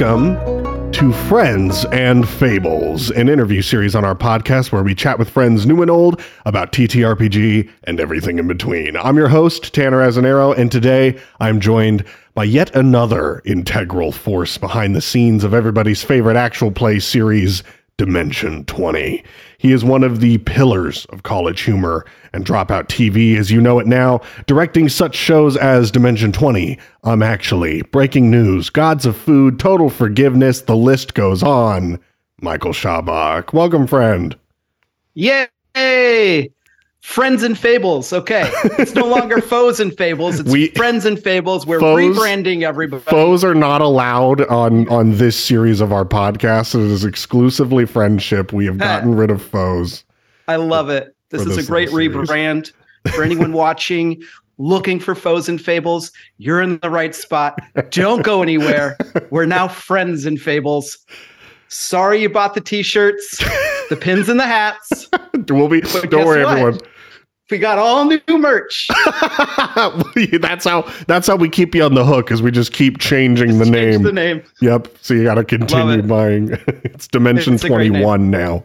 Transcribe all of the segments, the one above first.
Welcome to Friends and Fables, an interview series on our podcast where we chat with friends new and old about TTRPG and everything in between. I'm your host, Tanner Azzinnaro, and today I'm joined by yet another integral force behind the scenes of everybody's favorite actual play series, Dimension 20. He is one of the pillars of college humor and dropout TV as you know it now, directing such shows as Dimension 20, I'm Actually, Breaking News, Gods of Food, Total Forgiveness, the list goes on. Michael Schaubach. Welcome, friend. Yay! Friends and Fables. Okay. It's no longer foes and fables. It's We- friends and fables. We're Foes- rebranding everybody. Foes are not allowed on on this series of our podcast. It is exclusively friendship. We have gotten rid of foes. I love it. This is a great rebrand for anyone watching, looking for foes and fables. You're in the right spot. Don't go anywhere. We're now friends and fables. Sorry you bought the t-shirts, the pins and the hats. We'll be. But Don't worry, what? everyone. We got all new merch. that's how that's how we keep you on the hook. Is we just keep changing the Change name. The name. Yep. So you got to continue it. buying. it's Dimension It's Twenty One now.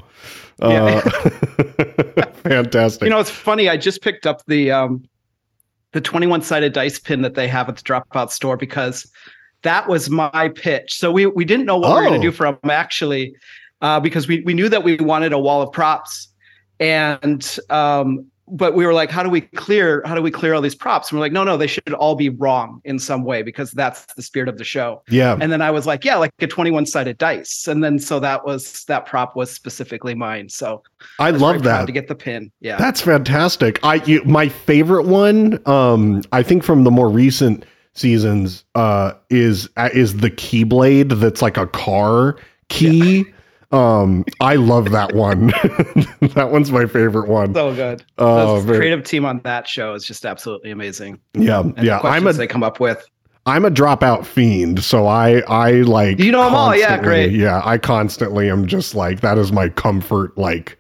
Yeah. Uh, fantastic. You know, it's funny. I just picked up the um, the 21 sided dice pin that they have at the Dropout store because that was my pitch. So we we didn't know what we were Oh. going to do for them actually, uh, because we we knew that we wanted a wall of props, and um, but we were like, how do we clear how do we clear all these props? And we're like, no, no, they should all be wrong in some way because that's the spirit of the show. yeah. And then I was like, yeah, like a 21 sided dice, and then so that was that prop was specifically mine. So I love that. to get the pin. Yeah. That's fantastic. I you, my favorite one, um, I think from the more recent seasons, uh, is uh, is the Keyblade that's like a car key. Um, I love that one. that one's my favorite one. so good. Oh, the creative team on that show is just absolutely amazing. yeah, And yeah. the I'm a they come up with. I'm a dropout fiend, so I I like You know 'em all? Yeah, great. Yeah, I constantly am just like that is my comfort like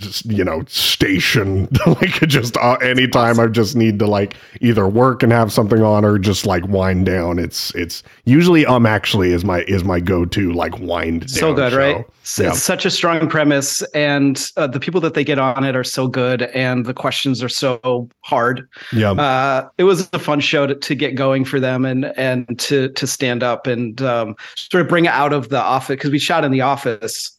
just you know station like just uh, anytime I just need to like either work and have something on or just like wind down. It's it's usually um actually is my is my go to like wind down. So good, show. right? Yeah. It's such a strong premise, and uh, the people that they get on it are so good, and the questions are so hard. Yeah, Uh, it was a fun show to, to get going for them, and and to to stand up and um, sort of bring it out of the office because we shot in the office.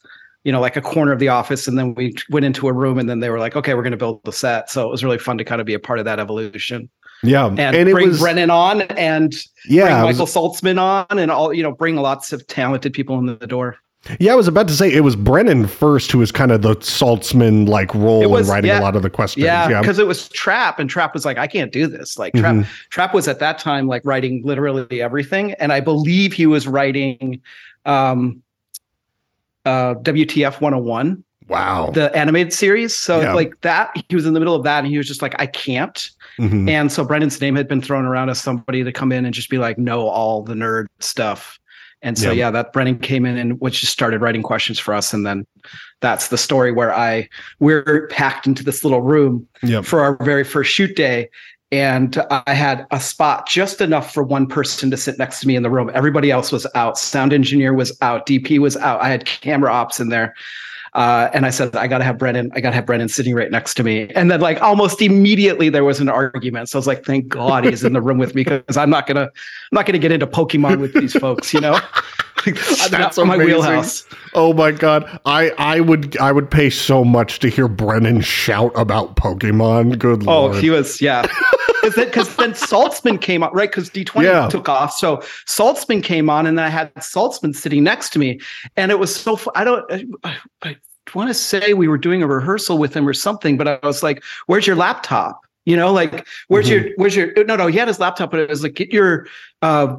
You know, like a corner of the office, and then we went into a room, and then they were like, "Okay, we're going to build the set." So it was really fun to kind of be a part of that evolution. yeah, and, it bring was Brennan on and yeah. bring it was- Michael Saltzman on and all you know bring lots of talented people in the door. Yeah, I was about to say it was Brennan first who was kind of the Saltzman like role was- in writing yeah. a lot of the questions. Yeah, yeah. because it was Trapp and Trapp was like I can't do this. Like Trapp Mhm. Trapp was at that time like writing literally everything and I believe he was writing um uh WTF 101 Wow. the animated series so Yeah. like that he was in the middle of that and he was just like I can't Mhm. And so Brennan's name had been thrown around as somebody to come in and just be like, know all the nerd stuff. And so Yeah. yeah, that Brennan came in and which just started writing questions for us. And then that's the story where I we're packed into this little room Yep. for our very first shoot day. And I had a spot just enough for one person to sit next to me in the room. Everybody else was out. Sound engineer was out. DP was out. I had camera ops in there. Uh, and I said, I got to have Brennan. I got to have Brennan sitting right next to me. And then, like, almost immediately, there was an argument. So I was like, thank God he's in the room with me because I'm not gonna, I'm not gonna get into Pokemon with these folks. You know, That's that's my wheelhouse. Oh my god. I I would I would pay so much to hear Brennan shout about Pokemon. Good Oh, lord. Oh, he was, yeah. Because then Saltzman came on, right? Because D20 Yeah. took off. So Saltzman came on, and I had Saltzman sitting next to me. And it was so I don't, I, I want to say we were doing a rehearsal with him or something, but I was like, where's your laptop? You know, like, where's your, where's your, no, no, he had his laptop, but it was like, get your, uh,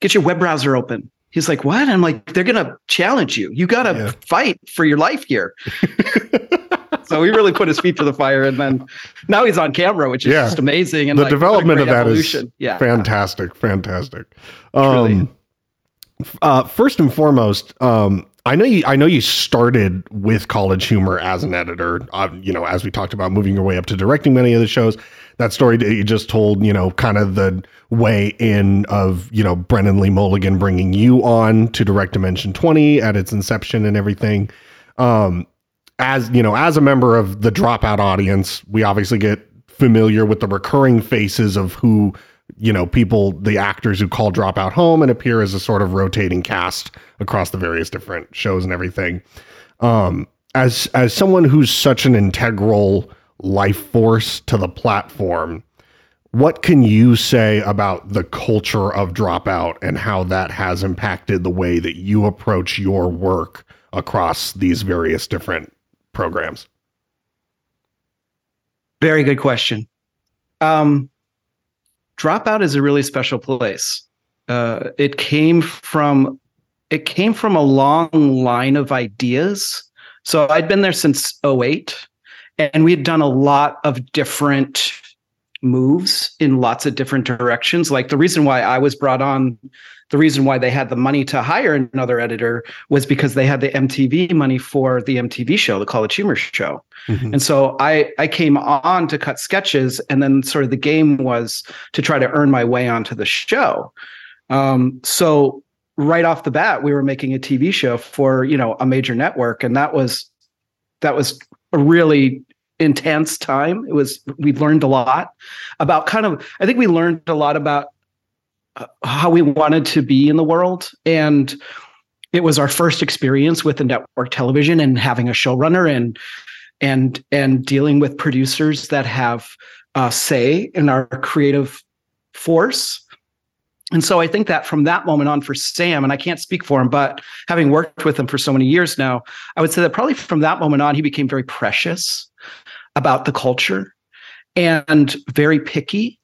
get your web browser open. He's like, what? I'm like, they're going to challenge you. You got to Yeah. fight for your life here. so he really put his feet to the fire. And then now he's on camera, which is Yeah. just amazing. And the like, development of that is evolution. yeah. fantastic. Fantastic. Um uh first and foremost, um I know you I know you started with college humor as an editor, uh, you know, as we talked about moving your way up to directing many of the shows. That story that you just told, you know, kind of the way in of, you know, Brennan Lee Mulligan bringing you on to direct Dimension 20 at its inception and everything. Um, as, you know, as a member of the dropout audience, we obviously get familiar with the recurring faces of who, you know, people, the actors who call dropout home and appear as a sort of rotating cast across the various different shows and everything. Um, as as someone who's such an integral life force to the platform, what can you say about the culture of dropout and how that has impacted the way that you approach your work across these various different programs? Very good question. Um, dropout is a really special place. Uh, it came from it came from a long line of ideas. So I'd been there since 08 and we had done a lot of different moves in lots of different directions. Like the reason why I was brought on, the reason why they had the money to hire another editor was because they had the MTV money for the MTV show, the College Humor Show. Mm-hmm. And so I I came on to cut sketches, and then sort of the game was to try to earn my way onto the show. Um, so right off the bat, we were making a TV show for you know a major network, and that was that was a really intense time. It was we learned a lot about kind of I think we learned a lot about uh, how we wanted to be in the world and it was our first experience with the network television and having a showrunner and and and dealing with producers that have uh, say in our creative force and so I think that from that moment on for Sam, and I can't speak for him, but having worked with him for so many years now, I would say that probably from that moment on, he became very precious about the culture and very picky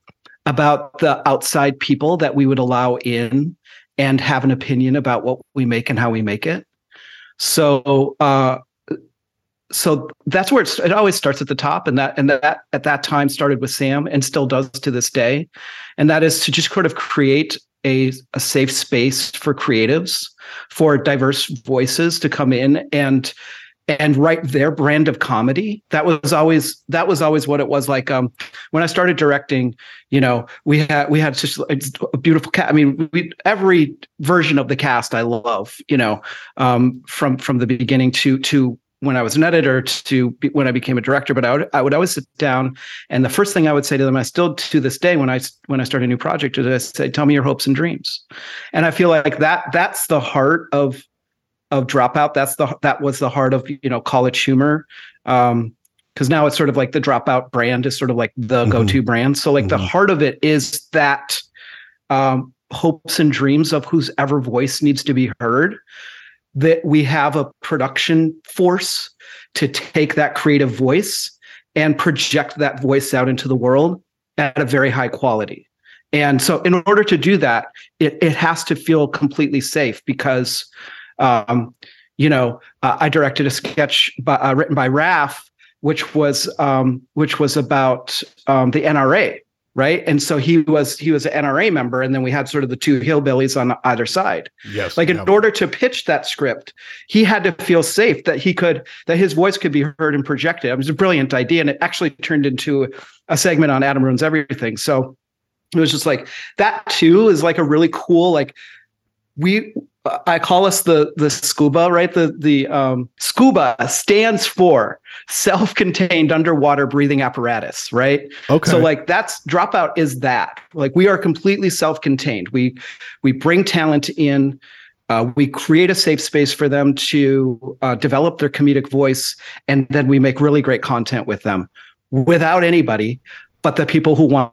about the outside people that we would allow in and have an opinion about what we make and how we make it. So, uh, so that's where it always starts at the top, and that and that at that time started with Sam and still does to this day, and that is to just sort of create a, a safe space for creatives, for diverse voices to come in and and write their brand of comedy. That was always that was always what it was like. Um, when I started directing, you know, we had we had just a beautiful cast. I mean, we, every version of the cast I love. You know, um, from from the beginning to to when I was an editor to be, when I became a director. But I would I would always sit down, and the first thing I would say to them, I still to this day when I when I start a new project, is I say, "Tell me your hopes and dreams," and I feel like that that's the heart of of dropout. That's the that was the heart of you know college humor. Um, because now it's sort of like the dropout brand is sort of like the mm-hmm. go-to brand. So like mm-hmm. the heart of it is that um, hopes and dreams of whose ever voice needs to be heard that we have a production force to take that creative voice and project that voice out into the world at a very high quality. And so, in order to do that, it, it has to feel completely safe because, um, you know, uh, I directed a sketch by, uh, written by Raf, which was um, which was about um, the NRA, right? And so he was he was an NRA member, and then we had sort of the two hillbillies on either side. Yes. Like in yeah. order to pitch that script, he had to feel safe that he could that his voice could be heard and projected. It was a brilliant idea, and it actually turned into a segment on Adam Ruins Everything. So it was just like that too is like a really cool like we I call us the the scuba, right? The the um, scuba stands for self-contained underwater breathing apparatus, right? Okay. So like that's dropout is that. Like we are completely self-contained. We we bring talent in. Uh, we create a safe space for them to uh, develop their comedic voice, and then we make really great content with them without anybody but the people who want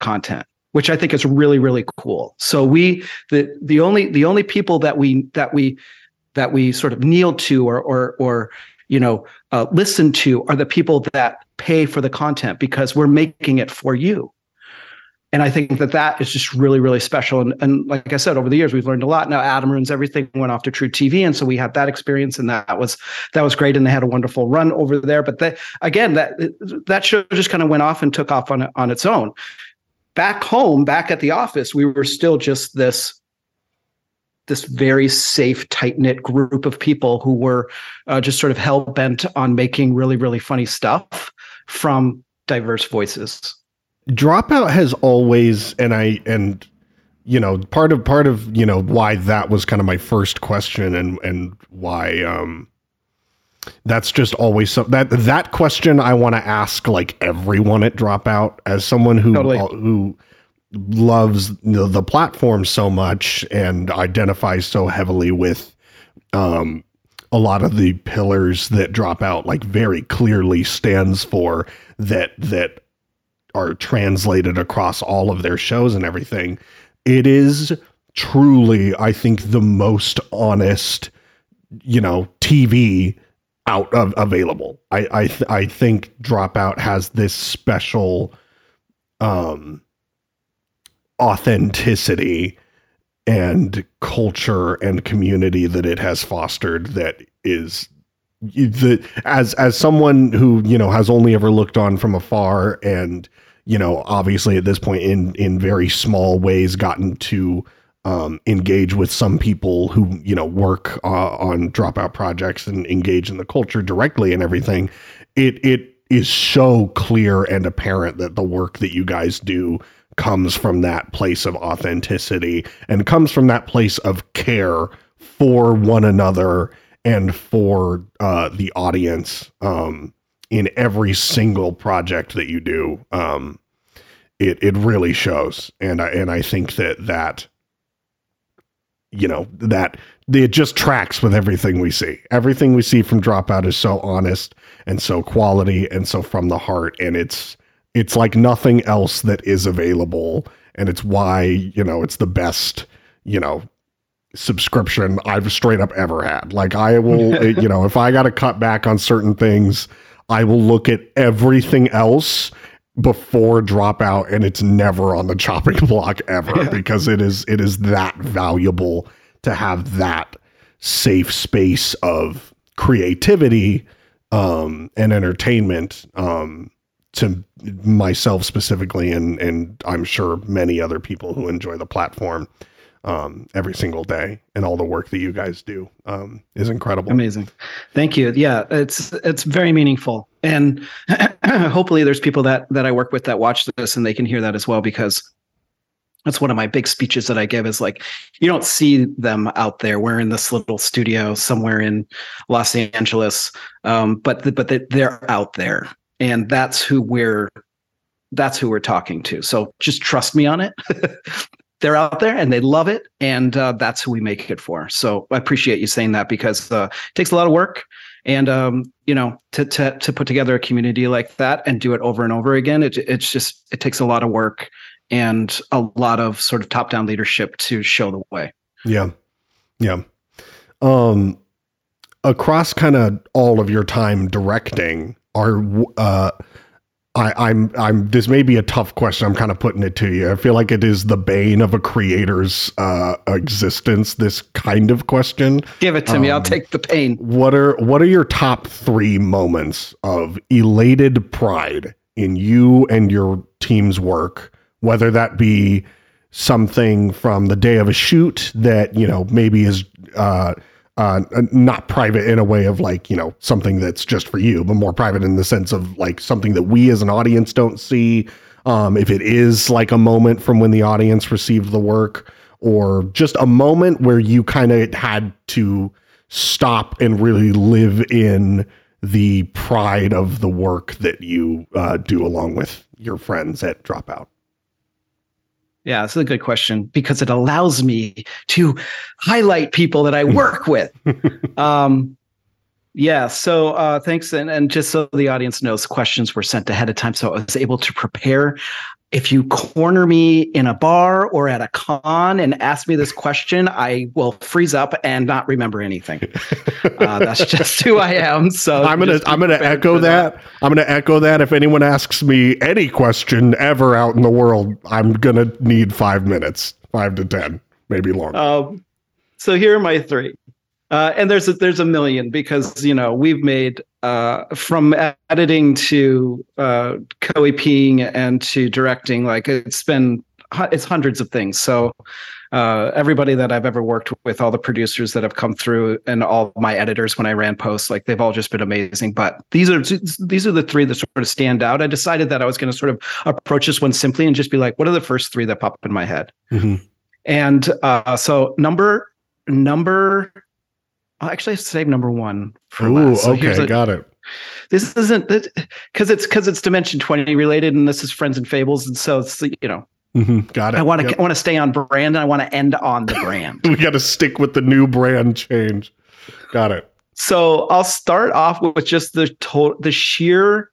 content which I think is really really cool. So we the the only the only people that we that we that we sort of kneel to or or or you know uh, listen to are the people that pay for the content because we're making it for you. And I think that that is just really, really special. And, and like I said, over the years, we've learned a lot. Now, Adam Ruins Everything went off to truTV, and so we had that experience, and that was that was great. And they had a wonderful run over there. But that again, that that show just kind of went off and took off on on its own back home, back at the office, we were still just this this very safe, tight knit group of people who were uh, just sort of hell bent on making really, really funny stuff from diverse voices. Dropout has always, and I and you know part of part of you know why that was kind of my first question and and why um that's just always so that that question I want to ask like everyone at Dropout as someone who totally. who loves the, the platform so much and identifies so heavily with um a lot of the pillars that Dropout like very clearly stands for that that are translated across all of their shows and everything it is truly i think the most honest you know tv out of available. I I th- I think Dropout has this special um authenticity and culture and community that it has fostered that is the as as someone who you know has only ever looked on from afar and you know obviously at this point in in very small ways gotten to um, engage with some people who you know work uh, on dropout projects and engage in the culture directly and everything it it is so clear and apparent that the work that you guys do comes from that place of authenticity and comes from that place of care for one another and for uh, the audience um, in every single project that you do. Um, it it really shows. And I and I think that that you know that it just tracks with everything we see. Everything we see from dropout is so honest and so quality and so from the heart and it's it's like nothing else that is available and it's why you know it's the best you know subscription i've straight up ever had. Like i will you know if i got to cut back on certain things i will look at everything else before dropout and it's never on the chopping block ever yeah. because it is it is that valuable to have that safe space of creativity um, and entertainment um, to myself specifically and and I'm sure many other people who enjoy the platform um, every single day and all the work that you guys do um, is incredible. Amazing. Thank you. Yeah, it's it's very meaningful. And hopefully there's people that that I work with that watch this and they can hear that as well because that's one of my big speeches that I give is like you don't see them out there. We're in this little studio somewhere in Los Angeles, um, but the, but the, they're out there, and that's who we're that's who we're talking to. So just trust me on it. they're out there and they love it and uh, that's who we make it for. So i appreciate you saying that because uh, it takes a lot of work and um, you know to, to to put together a community like that and do it over and over again it, it's just it takes a lot of work and a lot of sort of top down leadership to show the way. Yeah. Yeah. Um across kind of all of your time directing are uh I, am I'm, I'm. This may be a tough question. I'm kind of putting it to you. I feel like it is the bane of a creator's uh, existence. This kind of question. Give it to um, me. I'll um, take the pain. What are What are your top three moments of elated pride in you and your team's work? Whether that be something from the day of a shoot that you know maybe is uh, uh, not private in a way of like you know something that's just for you, but more private in the sense of like something that we as an audience don't see. Um, if it is like a moment from when the audience received the work, or just a moment where you kind of had to stop and really live in the pride of the work that you uh, do along with your friends at Dropout. Yeah, that's a good question because it allows me to highlight people that I work with. um, yeah, so uh, thanks. And, and just so the audience knows, questions were sent ahead of time. So I was able to prepare if you corner me in a bar or at a con and ask me this question, I will freeze up and not remember anything. Uh, that's just who I am. So I'm gonna I'm gonna echo that. that. I'm gonna echo that. If anyone asks me any question ever out in the world, I'm gonna need five minutes, five to ten, maybe longer. Um, so here are my three. Uh, and there's a, there's a million because you know we've made uh, from editing to uh, co-EPing and to directing like it's been it's hundreds of things. So uh, everybody that I've ever worked with, all the producers that have come through, and all my editors when I ran posts, like they've all just been amazing. But these are these are the three that sort of stand out. I decided that I was going to sort of approach this one simply and just be like, what are the first three that pop up in my head? Mm-hmm. And uh, so number number, I'll actually save number one for Ooh, last. So okay, a, got it. This isn't because it's because it's Dimension Twenty related, and this is Friends and Fables, and so it's you know Mm-hmm. Got it. I want to. Yep. Want to stay on brand. and I want to end on the brand. we got to stick with the new brand change. Got it. So I'll start off with just the to- the sheer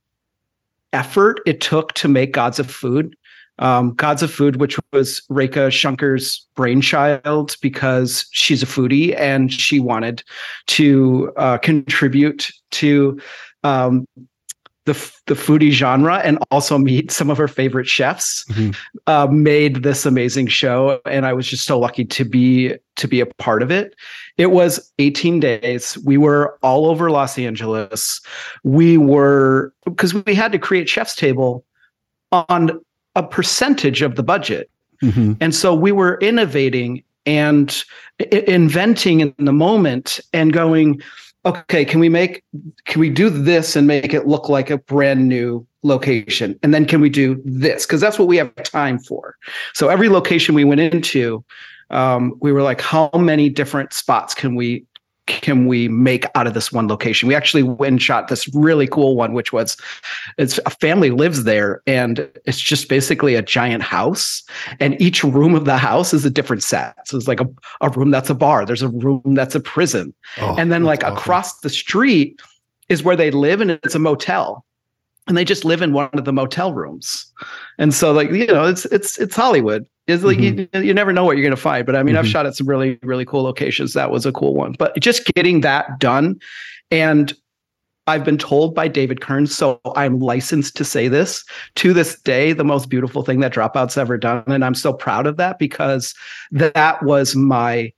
effort it took to make Gods of Food. Um, Gods of Food, which was Rekha Shankar's brainchild because she's a foodie and she wanted to uh, contribute to um, the the foodie genre and also meet some of her favorite chefs mm-hmm. uh, made this amazing show. And i was just so lucky to be to be a part of it. It was 18 days. We were all over los angeles. We were because we had to create chef's table on a percentage of the budget mm-hmm. and so we were innovating and I- inventing in the moment and going okay, can we make can we do this and make it look like a brand new location? And then can we do this? Because that's what we have time for. So every location we went into, um, we were like, how many different spots can we can we make out of this one location? We actually went shot this really cool one, which was it's a family lives there and it's just basically a giant house. And each room of the house is a different set. So it's like a, a room that's a bar, there's a room that's a prison. Oh, and then like awesome. across the street is where they live and it's a motel and they just live in one of the motel rooms. And so like, you know, it's it's it's Hollywood. It's like mm-hmm. you, you never know what you're going to find. But I mean, mm-hmm. I've shot at some really, really cool locations. That was a cool one. But just getting that done. And I've been told by David Kearns, so I'm licensed to say this to this day, the most beautiful thing that Dropout's ever done. And I'm so proud of that because that was my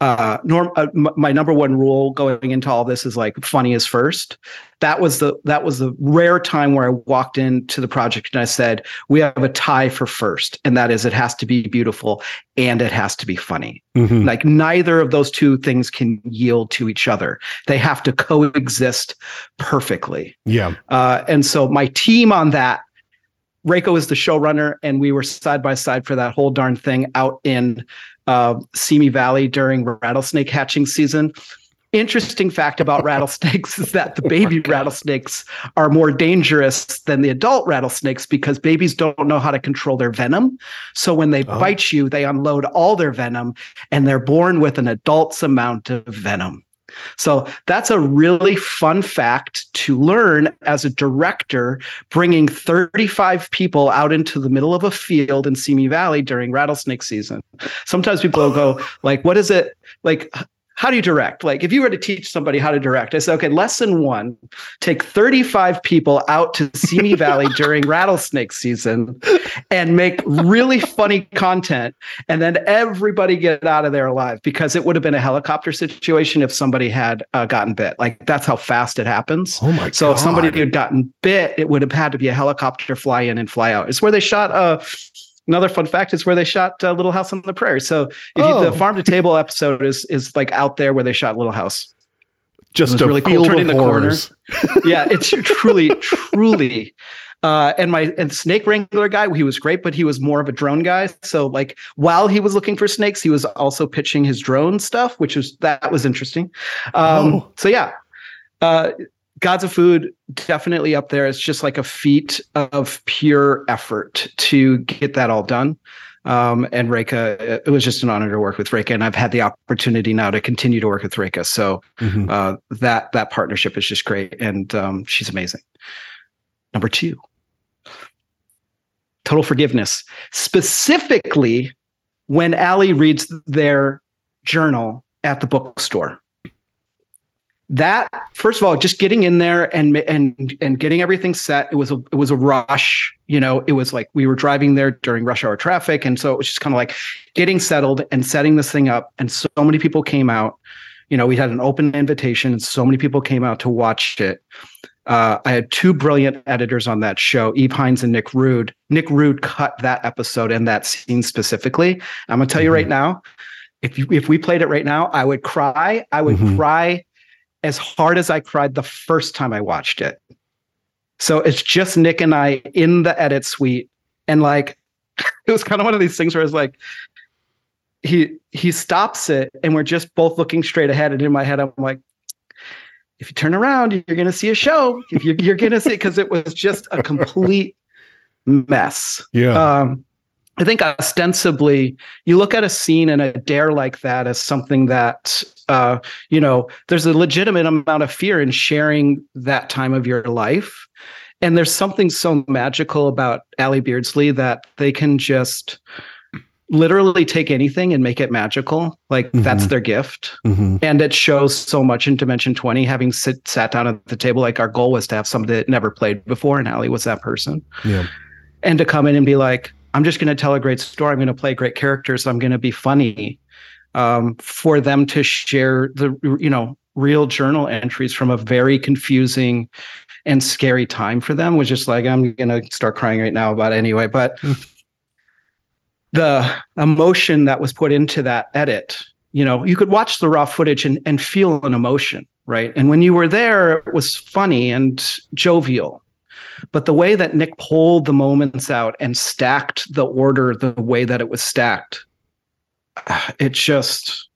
uh norm uh, m- my number one rule going into all this is like funny is first. That was the that was the rare time where i walked into the project and i said we have a tie for first and that is it has to be beautiful and it has to be funny. Mm-hmm. like neither of those two things can yield to each other. They have to coexist perfectly. Yeah. Uh and so my team on that Rekha is the showrunner, and we were side by side for that whole darn thing out in uh, Simi Valley during rattlesnake hatching season. Interesting fact about rattlesnakes is that the baby oh rattlesnakes are more dangerous than the adult rattlesnakes because babies don't know how to control their venom. So when they oh. bite you, they unload all their venom and they're born with an adult's amount of venom. So that's a really fun fact to learn as a director, bringing 35 people out into the middle of a field in Simi Valley during rattlesnake season. Sometimes people will go like, what is it? Like, how do you direct? Like, if you were to teach somebody how to direct, I say, okay, lesson one, take 35 people out to Simi Valley during rattlesnake season and make really funny content. And then everybody get out of there alive because it would have been a helicopter situation if somebody had uh, gotten bit. Like, that's how fast it happens. Oh my So, God. if somebody had gotten bit, it would have had to be a helicopter fly in and fly out. It's where they shot uh, another fun fact is where they shot uh, Little House on the Prairie. So if oh. you, the farm to table episode is is like out there where they shot Little House. Just a really cool turning the corner. yeah, it's truly, truly. Uh, and my and snake wrangler guy, he was great, but he was more of a drone guy. So like while he was looking for snakes, he was also pitching his drone stuff, which was that was interesting. Um, oh. So yeah, uh, Gods of Food definitely up there. It's just like a feat of pure effort to get that all done. Um, and Rekha, it was just an honor to work with Rekha, and I've had the opportunity now to continue to work with Rekha. So mm-hmm. uh, that that partnership is just great, and um, she's amazing. Number two, total forgiveness, specifically when Allie reads their journal at the bookstore that first of all just getting in there and and and getting everything set it was a it was a rush you know it was like we were driving there during rush hour traffic and so it was just kind of like getting settled and setting this thing up and so many people came out You know, we had an open invitation, and so many people came out to watch it. Uh, I had two brilliant editors on that show, Eve Hines and Nick Rude. Nick Rude cut that episode and that scene specifically. I'm gonna tell you right Mm-hmm. now, if you if we played it right now, I would cry. I would Mhm. cry as hard as I cried the first time I watched it. So it's just Nick and I in the edit suite, and like it was kind of one of these things where it's like he he stops it, and we're just both looking straight ahead. And in my head, I'm like, if you turn around, you're gonna see a show. If you're, you're gonna see, because it was just a complete mess. Yeah. Um, I think ostensibly, you look at a scene and a dare like that as something that, uh, you know, there's a legitimate amount of fear in sharing that time of your life. And there's something so magical about Allie Beardsley that they can just literally take anything and make it magical. Like that's Mhm. their gift. Mhm. And it shows so much in Dimension 20, having sit, sat down at the table. Like our goal was to have somebody that never played before, and Allie was that person Yeah. and to come in and be like, I'm just going to tell a great story. I'm going to play great characters. I'm going to be funny. Um, for them to share the you know real journal entries from a very confusing and scary time for them was just like I'm going to start crying right now about it anyway. But the emotion that was put into that edit, you know, you could watch the raw footage and, and feel an emotion, right? And when you were there, it was funny and jovial but the way that Nick pulled the moments out and stacked the order the way that it was stacked, it just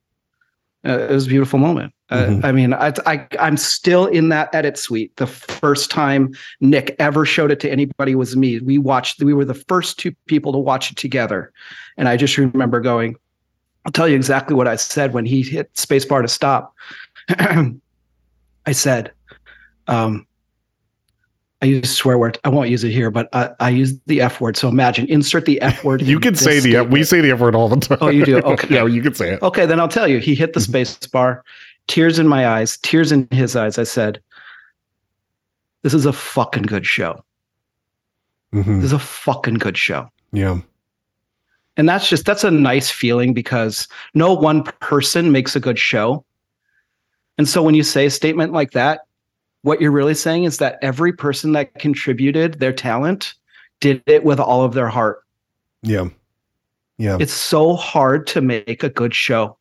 uh, it was a beautiful moment. Mhm. Uh, I mean, I, I I'm still in that edit suite. The first time Nick ever showed it to anybody was me. We watched. We were the first two people to watch it together, and I just remember going. I'll tell you exactly what I said when he hit spacebar to stop. I said, um, I use swear word. I won't use it here, but I, I use the F word. So imagine, insert the F word. You can say the F. we say the F word all the time. Oh, you do? Okay. yeah, you can say it. Okay, then I'll tell you. He hit the space bar, tears in my eyes, tears in his eyes. I said, This is a fucking good show. Mhm. This is a fucking good show. Yeah. And that's just, that's a nice feeling because no one person makes a good show. And so when you say a statement like that, what you're really saying is that every person that contributed their talent did it with all of their heart. Yeah. Yeah. It's so hard to make a good show.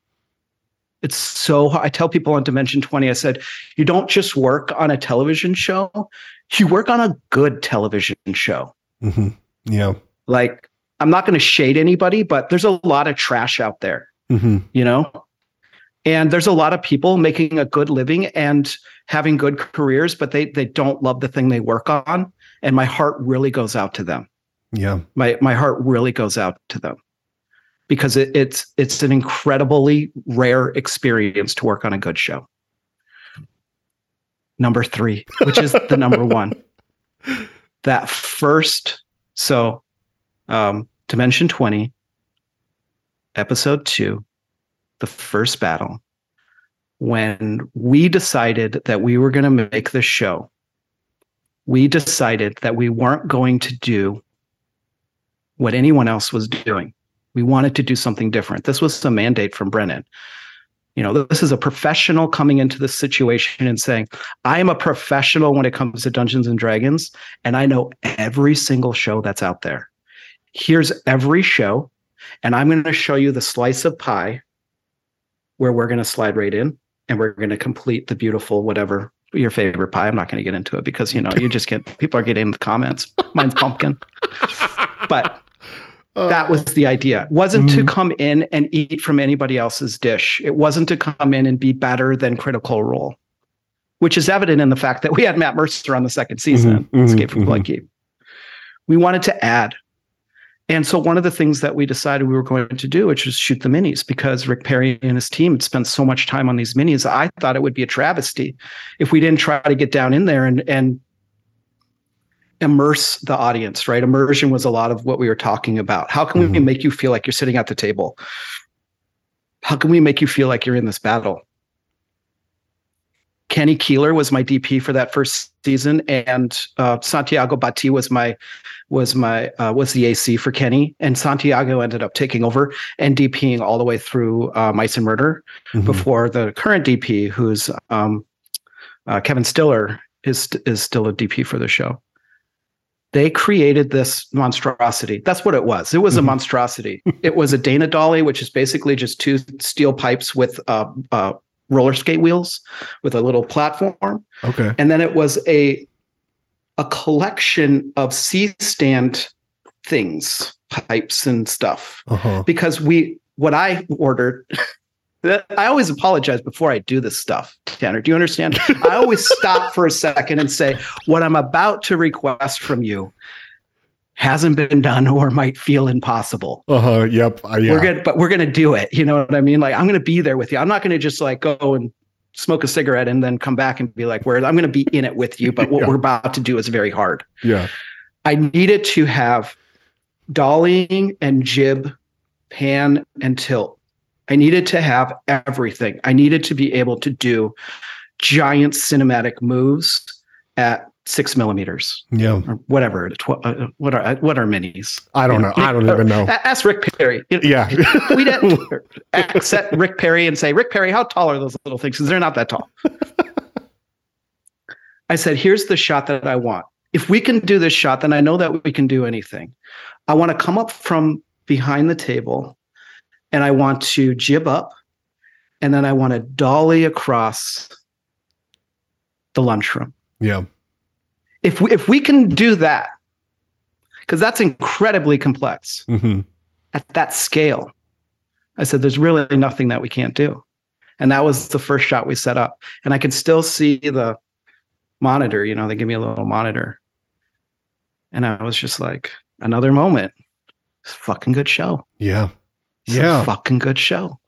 It's so I tell people on Dimension 20, I said, you don't just work on a television show, you work on a good television show. Mhm. Yeah. Like, I'm not going to shade anybody, but there's a lot of trash out there, Mhm. you know? And there's a lot of people making a good living and having good careers, but they they don't love the thing they work on. And my heart really goes out to them. Yeah. my my heart really goes out to them because it, it's it's an incredibly rare experience to work on a good show. Number three, which is the number one, that first so um, Dimension Twenty, Episode Two, the first battle, when we decided that we were going to make this show. We decided that we weren't going to do what anyone else was doing. We wanted to do something different. This was a mandate from Brennan. You know, this is a professional coming into this situation and saying, I am a professional when it comes to Dungeons and Dragons, and I know every single show that's out there. Here's every show, and I'm going to show you the slice of pie where we're going to slide right in and we're going to complete the beautiful whatever your favorite pie. I'm not going to get into it because, you know, you just get people are getting the comments. Mine's pumpkin. But that was the idea. Wasn't to Mhm. come in and eat from anybody else's dish. It wasn't to come in and be better than Critical Role, which is evident in the fact that we had Matt Mercer on the second season, Mhm, mhm, Escape from mhm. Blood Keep. We wanted to add. And so one of the things that we decided we were going to do, which was shoot the minis, because Rick Perry and his team had spent so much time on these minis. I thought it would be a travesty if we didn't try to get down in there and and immerse the audience, right? Immersion was a lot of what we were talking about. How can we Mhm. make you feel like you're sitting at the table? How can we make you feel like you're in this battle? Kenny Keeler was my DP for that first season, and uh, Santiago Bati was my was my uh, was the AC for Kenny, and Santiago ended up taking over and DPing all the way through uh, Mice and Murder Mhm. before the current DP, who's um, uh, Kevin Stiller, is is still a DP for the show. They created this monstrosity. That's what it was. It was a Mhm. monstrosity. it was a Dana dolly, which is basically just two steel pipes with uh, uh, roller skate wheels with a little platform, Okay. and then it was a a collection of C stand things, pipes and stuff Uh huh. because we what I ordered. I always apologize before I do this stuff, Tanner. Do you understand? I always stop for a second and say, "What I'm about to request from you hasn't been done or might feel impossible. Uh huh. Yep. Uh, yeah. We're good, but we're gonna do it. You know what I mean? Like I'm gonna be there with you. I'm not gonna just like go and smoke a cigarette and then come back and be like, "Where I'm gonna be in it with you." But what Yeah. we're about to do is very hard. yeah. I needed to have dollying and jib, pan and tilt. I needed to have everything. I needed to be able to do giant cinematic moves at six millimeters Yeah. or whatever. Tw- uh, what are what are minis? I don't know. I don't even know. Ask Rick Perry. Yeah. we didn't accept Rick Perry and say, Rick Perry, how tall are those little things? Because they're not that tall. I said, here's the shot that I want. If we can do this shot, then I know that we can do anything. I want to come up from behind the table and I want to jib up and then I want to dolly across the lunchroom. yeah. If we if we can do that, because that's incredibly complex hmm at that scale. I said, there's really nothing that we can't do. And that was the first shot we set up. And I could still see the monitor, you know, they give me a little monitor. And I was just like, another moment. It's fucking good show. Yeah. It's Yeah. fucking good show.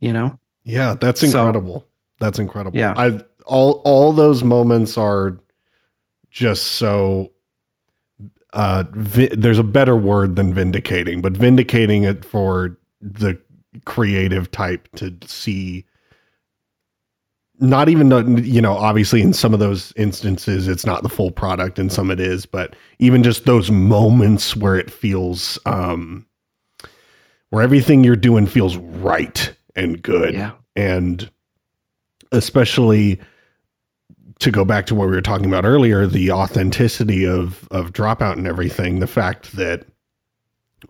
You know? Yeah. That's So- incredible. That's incredible. Yeah. I all all those moments are just so uh vi- there's a better word than vindicating but vindicating it for the creative type to see not even you know obviously in some of those instances it's not the full product and some it is but even just those moments where it feels um where everything you're doing feels right and good Yeah. and especially to go back to what we were talking about earlier the authenticity of of dropout and everything the fact that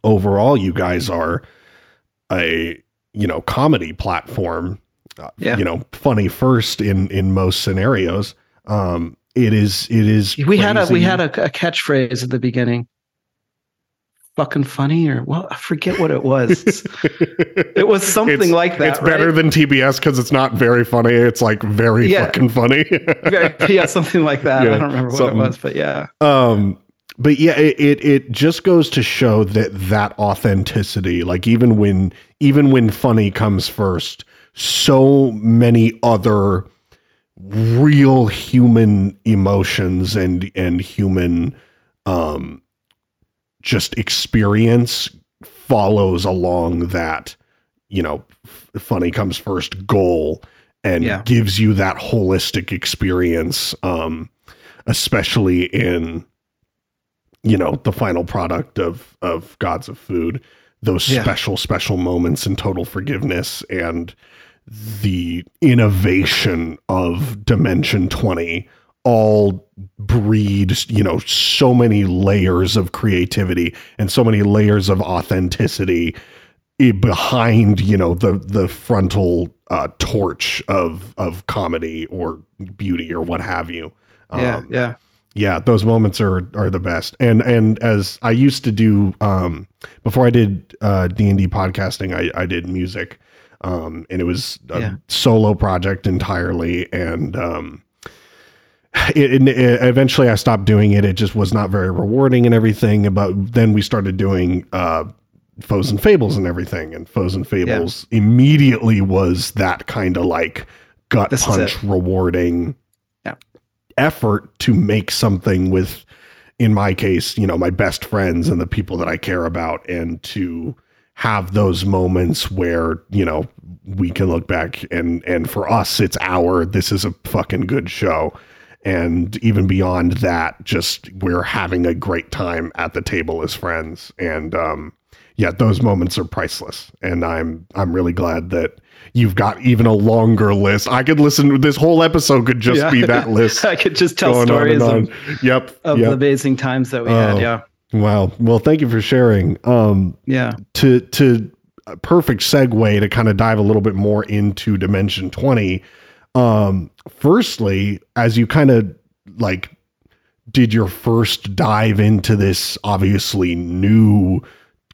overall you guys are a you know comedy platform uh, Yeah. you know funny first in in most scenarios um it is it is We had a we had a, a catchphrase at the beginning. Fucking funny or well, I forget what it was. it was something It's- like that. it's better than TBS because it's not very funny. It's like very Yeah. fucking funny. Yeah, something like that. Yeah, I don't remember what something. it was, but yeah. um but yeah it, it it just goes to show that that authenticity like even when even when funny comes first so many other real human emotions and and human um just experience follows along that you know funny comes first goal and Yeah. gives you that holistic experience um especially in you know the final product of of gods of food those Yeah. special special moments and total forgiveness and the innovation of dimension 20 all breed you know so many layers of creativity and so many layers of authenticity behind you know the the frontal uh, torch of of comedy or beauty or what have you Yeah, Um, yeah. yeah those moments are are the best and and as i used to do um before i did uh d&d podcasting i i did music um and it was a Yeah. solo project entirely and um it, it, it- eventually i stopped doing it. It just was not very rewarding and everything but then we started doing uh foes and fables and everything and foes and fables immediately was that kind of like gut this punch, rewarding Yeah. effort to make something with in my case you know my best friends and the people that i care about and to have those moments where you know we can look back and and for us it's our this is a fucking good show and even beyond that just we're having a great time at the table as friends. And um yeah those moments are priceless. And i'm i'm really glad that you've got even a longer list. I could listen this whole episode could just yeah. be that list i could just tell stories on on. Of, yep of yep. the amazing times that we oh, had yeah. wow. Well thank you for sharing. Um yeah. to to perfect segue to kind of dive a little bit more into dimension 20 um, firstly, as you kind of like did your first dive into this obviously new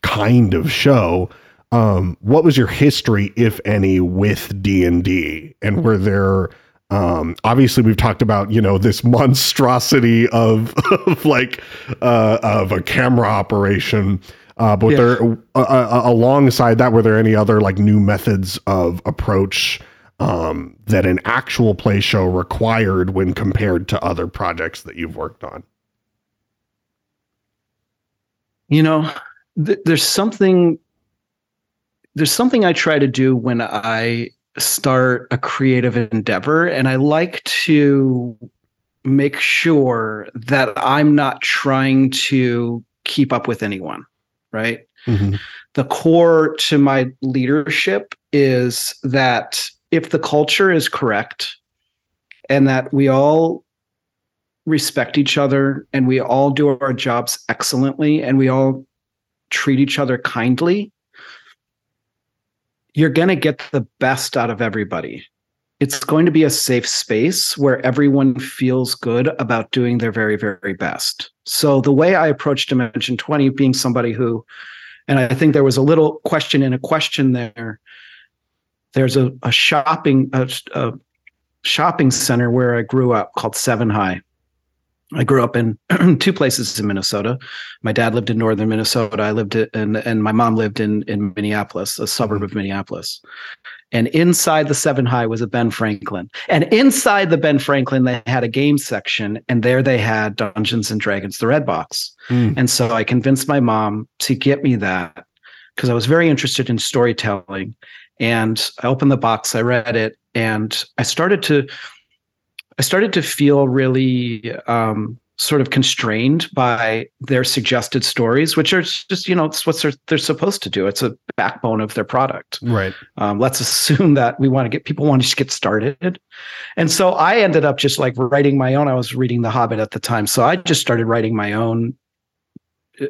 kind of show, um, what was your history, if any, with D and D, and were there um obviously we've talked about you know this monstrosity of, of like uh of a camera operation uh but yeah. there uh, uh, alongside that were there any other like new methods of approach um, that an actual play show required when compared to other projects that you've worked on? You know, th- there's something there's something I try to do when I start a creative endeavor, and I like to make sure that I'm not trying to keep up with anyone, right? Mm-hmm. The core to my leadership is that if the culture is correct and that we all respect each other and we all do our jobs excellently and we all treat each other kindly, you're going to get the best out of everybody. It's going to be a safe space where everyone feels good about doing their very, very best. So, the way I approach Dimension 20, being somebody who, and I think there was a little question in a question there there's a, a shopping a, a shopping center where I grew up called Seven High. I grew up in two places in Minnesota. My dad lived in northern Minnesota. I lived in, and my mom lived in in Minneapolis, a suburb of Minneapolis. And inside the Seven High was a Ben Franklin. And inside the Ben Franklin, they had a game section, and there they had Dungeons and Dragons, the Red Box. Mm. And so I convinced my mom to get me that because I was very interested in storytelling. And I opened the box, I read it, and I started to I started to feel really um, sort of constrained by their suggested stories, which are just, you know, it's what they're, they're supposed to do. It's a backbone of their product. Right. Um, let's assume that we want to get people want to just get started. And so I ended up just like writing my own. I was reading The Hobbit at the time. So I just started writing my own,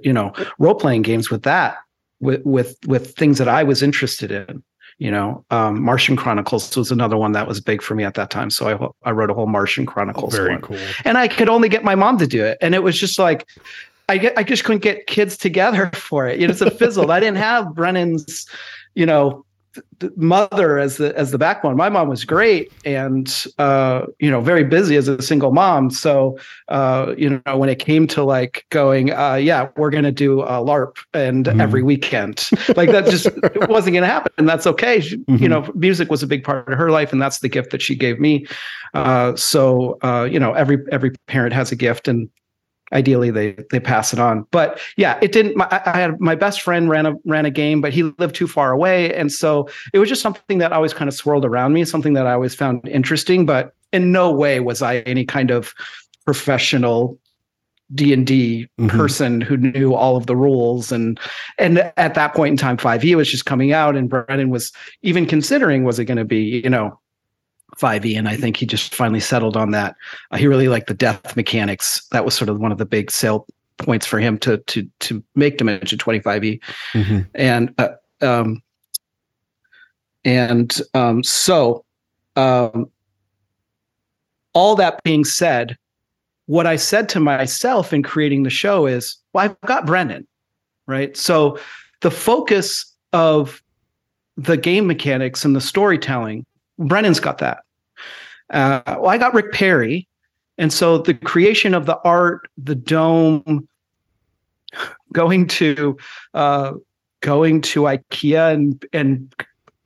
you know, role playing games with that, with, with, with things that I was interested in you know um, martian chronicles was another one that was big for me at that time. So i, I wrote a whole martian chronicles oh, very one. cool. And i could only get my mom to do it. And it was just like i get i just couldn't get kids together for it. You know it's a fizzle. I didn't have brennan's you know mother as the as the backbone. My mom was great and uh, you know very busy as a single mom. So uh, you know when it came to like going, uh, yeah, we're gonna do a LARP and mm-hmm. every weekend, like that just wasn't gonna happen. And that's okay. She, mm-hmm. You know, music was a big part of her life, and that's the gift that she gave me. Uh, so uh, you know every every parent has a gift, and ideally they they pass it on. But yeah it didn't my, i had my best friend ran a ran a game but he lived too far away. And so it was just something that always kind of swirled around me something that i always found interesting but in no way was i any kind of professional d&d mm-hmm. person who knew all of the rules. And and at that point in time 5e was just coming out and brennan was even considering was it going to be you know 5e and i think he just finally settled on that uh, he really liked the death mechanics that was sort of one of the big sale points for him to to to make dimension 25e mm-hmm. and uh, um and um so um all that being said what i said to myself in creating the show is well i've got brennan right so the focus of the game mechanics and the storytelling Brennan's got that. Uh, well, I got Rick Perry, and so the creation of the art, the dome, going to uh, going to IKEA and and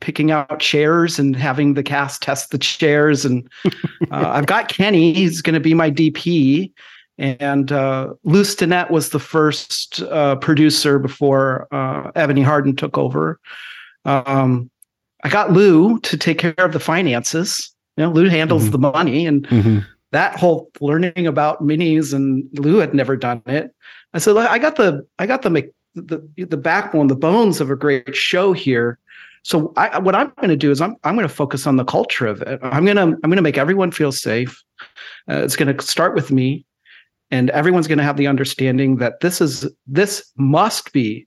picking out chairs and having the cast test the chairs, and uh, I've got Kenny. He's going to be my DP, And uh, Lou Stinnett was the first uh, producer before uh, Ebony Harden took over. Um, I got Lou to take care of the finances. You know, Lou handles mm-hmm. the money, and mm-hmm. that whole learning about minis, and Lou had never done it. I said, I got the, I got the, the, the backbone, the bones of a great show here. So I, what I'm going to do is I'm, I'm going to focus on the culture of it. I'm going to, I'm going to make everyone feel safe. Uh, it's going to start with me and everyone's going to have the understanding that this is, this must be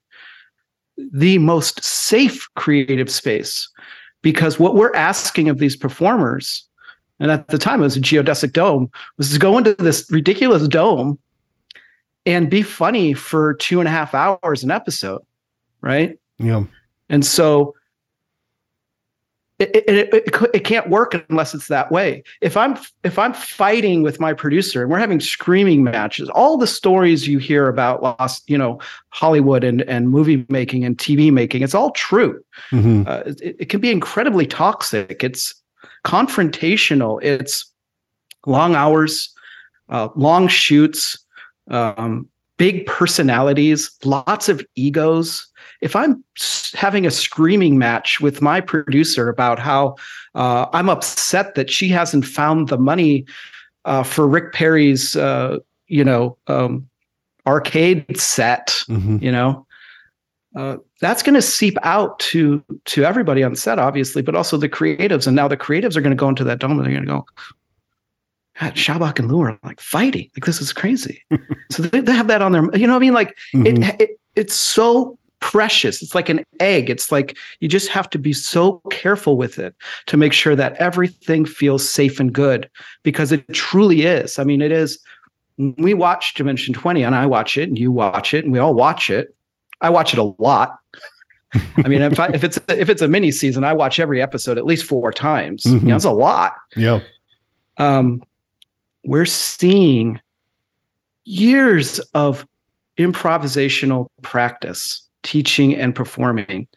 the most safe creative space because what we're asking of these performers and at the time it was a geodesic dome was to go into this ridiculous dome and be funny for two and a half hours an episode right? Yeah. And so it, it, it, it, can't work unless it's that way. If I'm if I'm fighting with my producer and we're having screaming matches, all the stories you hear about lost, you know, Hollywood and and movie making and TV making, it's all true. Mm-hmm. Uh, it, it can be incredibly toxic. It's confrontational. It's long hours, uh, long shoots, um, big personalities, lots of egos if I'm having a screaming match with my producer about how uh, I'm upset that she hasn't found the money uh, for Rick Perry's, uh, you know, um, arcade set, mm-hmm. you know, uh, that's going to seep out to to everybody on set, obviously, but also the creatives. And now the creatives are going to go into that dome and they're going to go, God, Schaubach and Lou are like fighting. Like this is crazy. so they, they, have that on their, you know what I mean? Like mm-hmm. it, it, it's so precious. It's like an egg. It's like you just have to be so careful with it to make sure that everything feels safe and good because it truly is. I mean, it is. We watch Dimension 20 and I watch it and you watch it and we all watch it. I watch it a lot. I mean, if, I, if it's if it's a mini season, I watch every episode at least four times. Mm-hmm. You know, it's a lot. Yeah. Um, we're seeing years of improvisational practice teaching, and performing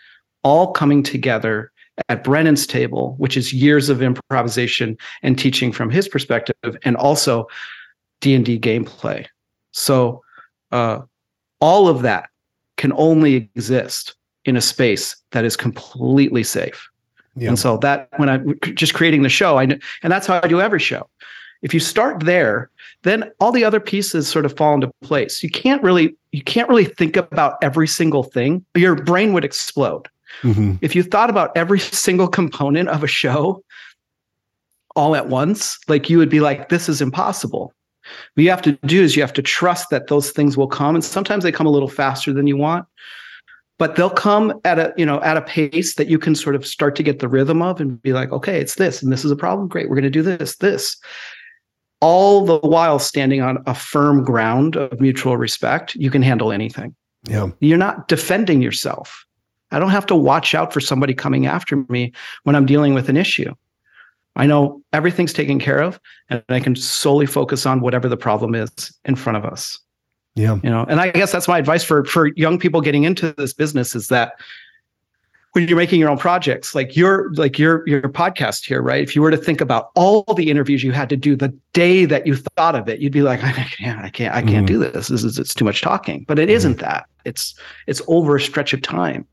all coming together at Brennan's table, which is years of improvisation and teaching from his perspective, and also D and D gameplay. So uh, all of that can only exist in a space that is completely safe. Yeah. And so that when I just creating the show, I and that's how I do every show. If you start there, then all the other pieces sort of fall into place. You can't really you can't really think about every single thing. Your brain would explode. Mm-hmm. If you thought about every single component of a show all at once, like you would be like, this is impossible. What you have to do is you have to trust that those things will come. And sometimes they come a little faster than you want, but they'll come at a, you know, at a pace that you can sort of start to get the rhythm of and be like, okay, it's this, and this is a problem. Great. We're going to do this, this all the while standing on a firm ground of mutual respect, you can handle anything. Yeah. You're not defending yourself. I don't have to watch out for somebody coming after me when I'm dealing with an issue. I know everything's taken care of and I can solely focus on whatever the problem is in front of us. Yeah. You know, and I guess that's my advice for for young people getting into this business is that when you're making your own projects like your like your your podcast here right? If you were to think about all the interviews you had to do the day that you thought of it you'd be like i can't i can't i can't mm. do this. This is it's too much talking. But it mm. not that. It's it's over a stretch of time.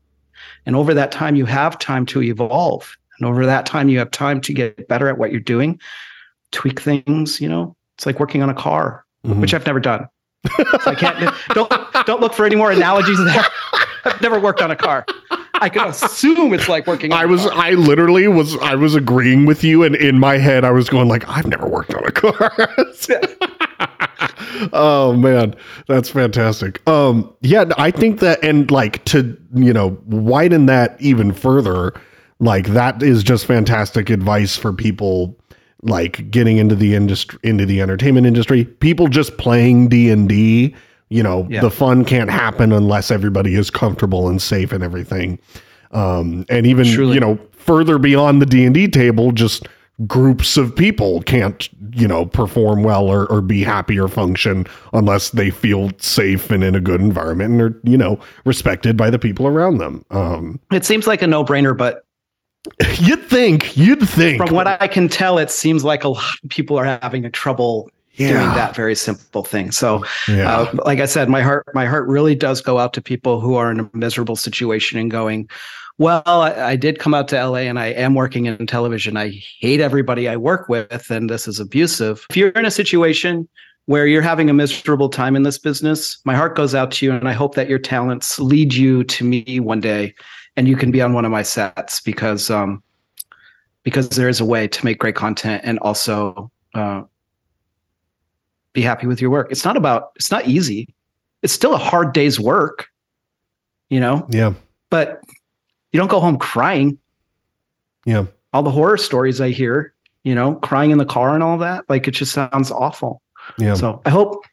And over that time you have time to evolve. And over that time you have time to get better at what you're doing tweak things you know? It's like working on a car mm-hmm. which i've never done. So i can't don't don't look for any more analogies there. I've never worked on a car I can assume it's like working. I was, car. I literally was, I was agreeing with you, and in my head, I was going like, I've never worked on a car. oh man, that's fantastic. Um, yeah, I think that, and like to you know widen that even further, like that is just fantastic advice for people like getting into the industry, into the entertainment industry. People just playing D and D you know yeah. the fun can't happen unless everybody is comfortable and safe and everything. Um, and even you know further beyond the d&d table just groups of people can't you know perform well or, or be happy or function unless they feel safe and in a good environment and are you know respected by the people around them. Um, it seems like a no-brainer but you'd think you'd think. from what i can tell it seems like a lot of people are having a trouble Yeah. doing that very simple thing. So, Yeah. uh, like I said, my heart my heart really does go out to people who are in a miserable situation and going, well, I, I did come out to LA and I am working in television. I hate everybody I work with, and this is abusive. If you're in a situation where you're having a miserable time in this business, my heart goes out to you, and I hope that your talents lead you to me one day, and you can be on one of my sets because um, because there is a way to make great content and also uh, be happy with your work. It's not about it's not easy. It's still a hard day's work, you know, yeah. but you don't go home crying. Yeah. All the horror stories I hear, you know, crying in the car and all that, like it just sounds awful. Yeah. So I hope,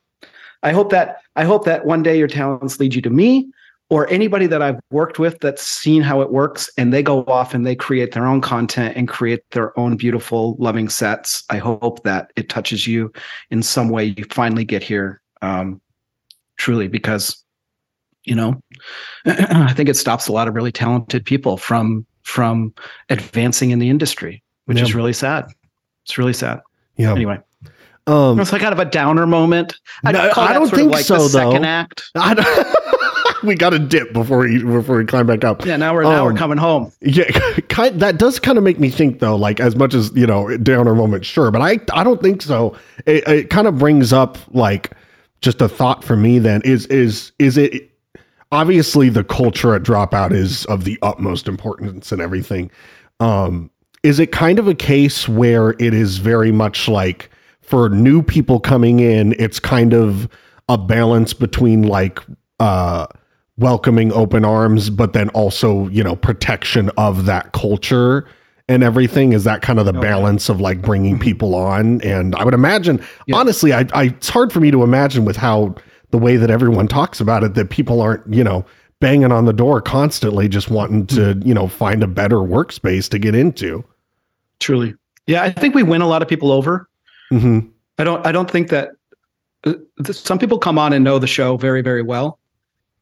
I hope that I hope that one day your talents lead you to me or anybody that I've worked with that's seen how it works and they go off and they create their own content and create their own beautiful, loving sets. I hope that it touches you in some way. You finally get here, um, truly, because you know, I think it stops a lot of really talented people from from advancing in the industry, which Yeah. is really sad. It's really sad. Yeah. Anyway, Um, it's like kind of a downer moment. I No, I don't think like so, the though. second act. I don't, we got to dip before we before we climb back up. Yeah, now we're now Um, we're coming home. Yeah, kind, that does kind of make me think though. Like as much as you know, downer moment, sure, but I I don't think so. It, it kind of brings up like just a thought for me. Then is is is it obviously the culture at Dropout is of the utmost importance and everything. Um, is it kind of a case where it is very much like for new people coming in, it's kind of a balance between like uh welcoming open arms, but then also, you know, protection of that culture and everything. Is that kind of the Okay. balance of like bringing people on? And I would imagine, Yeah. honestly, I, I, it's hard for me to imagine with how the way that everyone talks about it, that people aren't, you know, banging on the door constantly, just wanting to, you know, find a better workspace to get into. Truly, yeah. I think we win a lot of people over. hmm I don't. I don't think that uh, some people come on and know the show very, very well,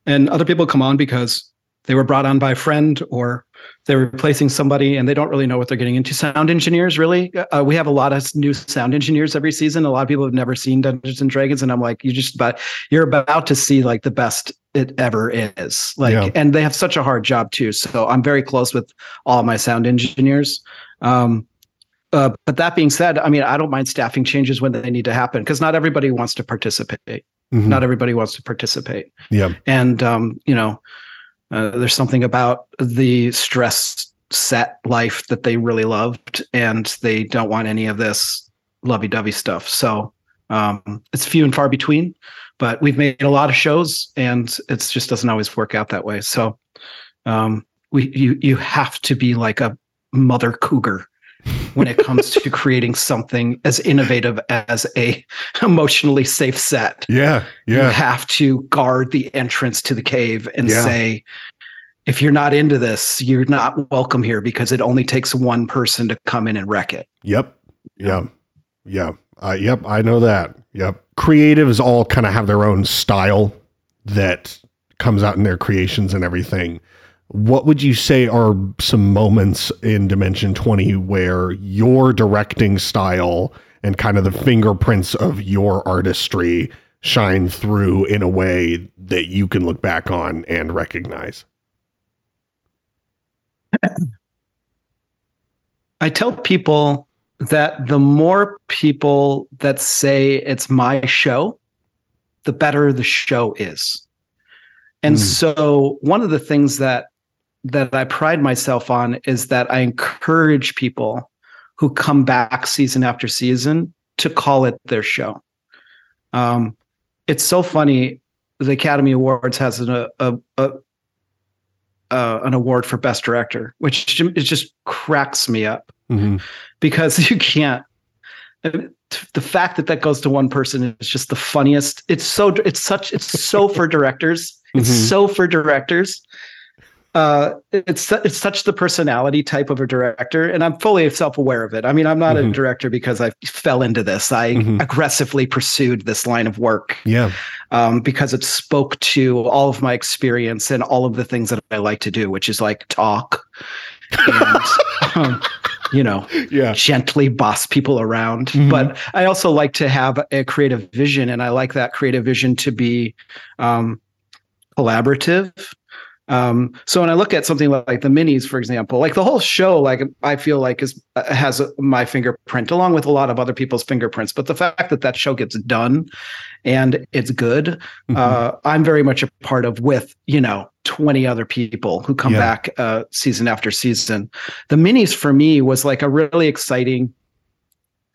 and other people come on because they were brought on by a friend or they're replacing somebody and they don't really know what they're getting into. Sound engineers, really, uh, we have a lot of new sound engineers every season. A lot of people have never seen Dungeons and Dragons, and I'm like, you just about you're about to see like the best it ever is. Like, Yeah. and they have such a hard job too. So I'm very close with all my sound engineers. Um, uh, but that being said, I mean, I don't mind staffing changes when they need to happen because not everybody wants to participate. Mhm. Not everybody wants to participate. Yeah. And, um, you know, uh, there's something about the stress set life that they really loved and they don't want any of this lovey dovey stuff. So um, it's few and far between, but we've made a lot of shows and it just doesn't always work out that way. So um, we, you, you have to be like a mother cougar when it comes to creating something as innovative as a emotionally safe set. Yeah. Yeah. You have to guard the entrance to the cave and Yeah. say, if you're not into this, you're not welcome here because it only takes one person to come in and wreck it. Yep. Yeah. Yeah. Uh, yep. I know that. Yep. Creatives all kind of have their own style that comes out in their creations and everything. What would you say are some moments in Dimension 20 where your directing style and kind of the fingerprints of your artistry shine through in a way that you can look back on and recognize? I tell people that the more people that say it's my show, the better the show is. And Mm. so one of the things that that I pride myself on is that I encourage people who come back season after season to call it their show. Um, it's so funny. The Academy Awards has an, a, a, a uh, an award for best director, which it just cracks me up Mm-hmm. because you can't. I mean, t- The fact that that goes to one person is just the funniest. It's so it's such it's so for directors. It's Mhm. so for directors. Uh, it's it's such the personality type of a director, and I'm fully self aware of it. I mean, I'm not Mhm. a director because I fell into this. I Mhm. aggressively pursued this line of work Yeah. um, because it spoke to all of my experience and all of the things that I like to do, which is like talk. And, um, you know, yeah. gently boss people around. Mhm. But I also like to have a creative vision, and I like that creative vision to be um, collaborative. Um, so when I look at something like the minis, for example, like the whole show, like I feel like is uh, has my fingerprint along with a lot of other people's fingerprints. But the fact that that show gets done and it's good, Mhm. uh, I'm very much a part of with you know 20 other people who come Yeah. back uh, season after season. The minis for me was like a really exciting.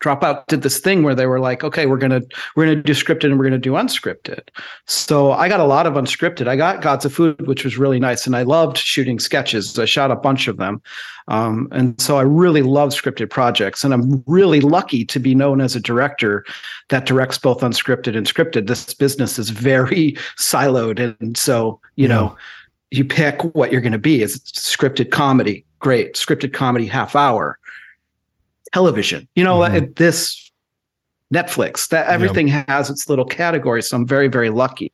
Dropout did this thing where they were like, okay, we're gonna we're gonna do scripted and we're gonna do unscripted. So I got a lot of unscripted. I got Gods of Food, which was really nice, and I loved shooting sketches. I shot a bunch of them, um, and so I really love scripted projects. And I'm really lucky to be known as a director that directs both unscripted and scripted. This business is very siloed, and so you Yeah. know, you pick what you're going to be. Is scripted comedy? Great, scripted comedy half hour. Television, you know, Mhm. it- this Netflix, that everything has its little category. So I'm very, very lucky.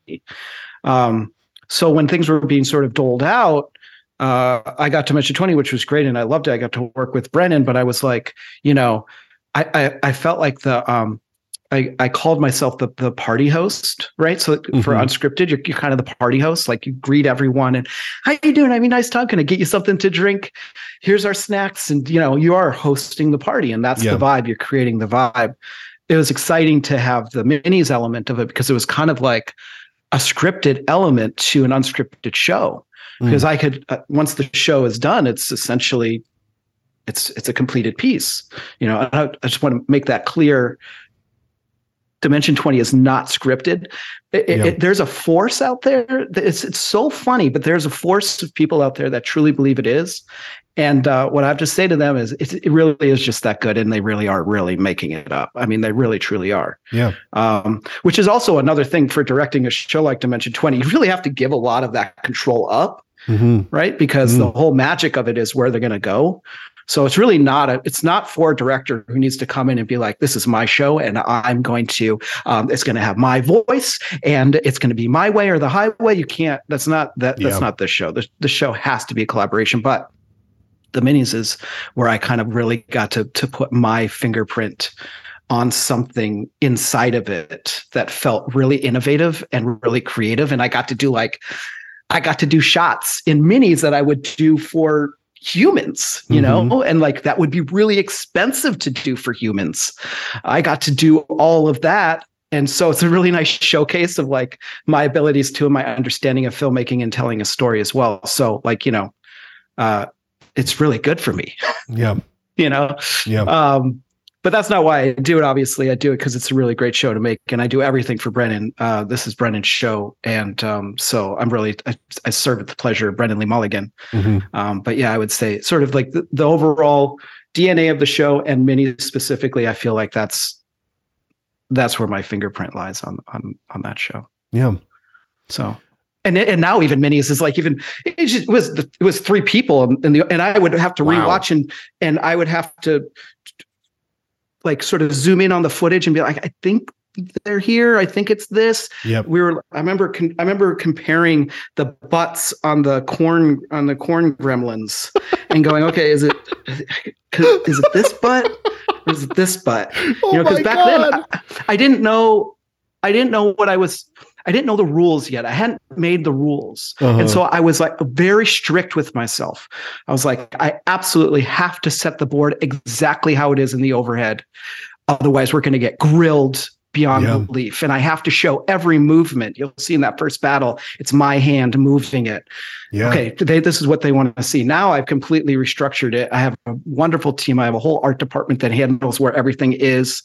Um, so when things were being sort of doled out, uh, I got to Mission 20, which was great, and I loved it. I got to work with Brennan, but I was like, you know, I I, I felt like the um, I, I called myself the the party host, right? So for Mhm. unscripted, you're, you're kind of the party host. Like you greet everyone and how you doing? I mean, nice talk. Can I get you something to drink? Here's our snacks, and you know, you are hosting the party, and that's Yeah. the vibe. You're creating the vibe. It was exciting to have the minis element of it because it was kind of like a scripted element to an unscripted show. Mm. Because I could uh, once the show is done, it's essentially it's it's a completed piece. You know, I, I just want to make that clear Dimension 20 is not scripted. It- Yeah. it- there's a force out there. It's it's so funny, but there's a force of people out there that truly believe it is. And uh, what I have to say to them is, it, it really is just that good, and they really are really making it up. I mean, they really truly are. Yeah. Um, which is also another thing for directing a show like Dimension 20. You really have to give a lot of that control up hmm right? Because Mm. the whole magic of it is where they're going to go. So it's really not a. It's not for a director who needs to come in and be like, "This is my show, and I'm going to. Um, it's going to have my voice, and it's going to be my way or the highway." You can't. That's not that. That's Yeah. not the show. The, the show has to be a collaboration. But the minis is where I kind of really got to to put my fingerprint on something inside of it that felt really innovative and really creative. And I got to do like, I got to do shots in minis that I would do for humans, you know, and like that would be really expensive to do for humans. I got to do all of that. And so it's a really nice showcase of like my abilities to and my understanding of filmmaking and telling a story as well. So like, you know, uh, it's really good for me, Yeah. you know? Yeah. Um, but that's not why I do it. Obviously, I do it because it's a really great show to make, and I do everything for Brennan. Uh, this is Brennan's show, and um, so I'm really I, I serve at the pleasure of Brennan Lee Mulligan. hmm Um, but yeah, I would say sort of like the, the overall DNA of the show and Minnie specifically. I feel like that's that's where my fingerprint lies on on on that show. Yeah. So. And, and now even minis is like even it, just, was it was three people and the and I would have to Wow. rewatch and and I would have to like sort of zoom in on the footage and be like I think they're here I think it's this Yep. we were I remember con- I remember comparing the butts on the corn on the corn gremlins and going okay is it is it this butt or is it this butt Oh you know because back God. then I, I didn't know i didn't know what i was i didn't know the rules yet. I hadn't made the rules. Uh-huh. and so i was like very strict with myself. I was like i absolutely have to set the board exactly how it is in the overhead. Otherwise we're going to get grilled beyond Yeah. belief. And i have to show every movement. You'll see in that first battle it's my hand moving it. Yeah. okay they, this is what they want to see. Now i've completely restructured it. I have a wonderful team. I have a whole art department that handles where everything is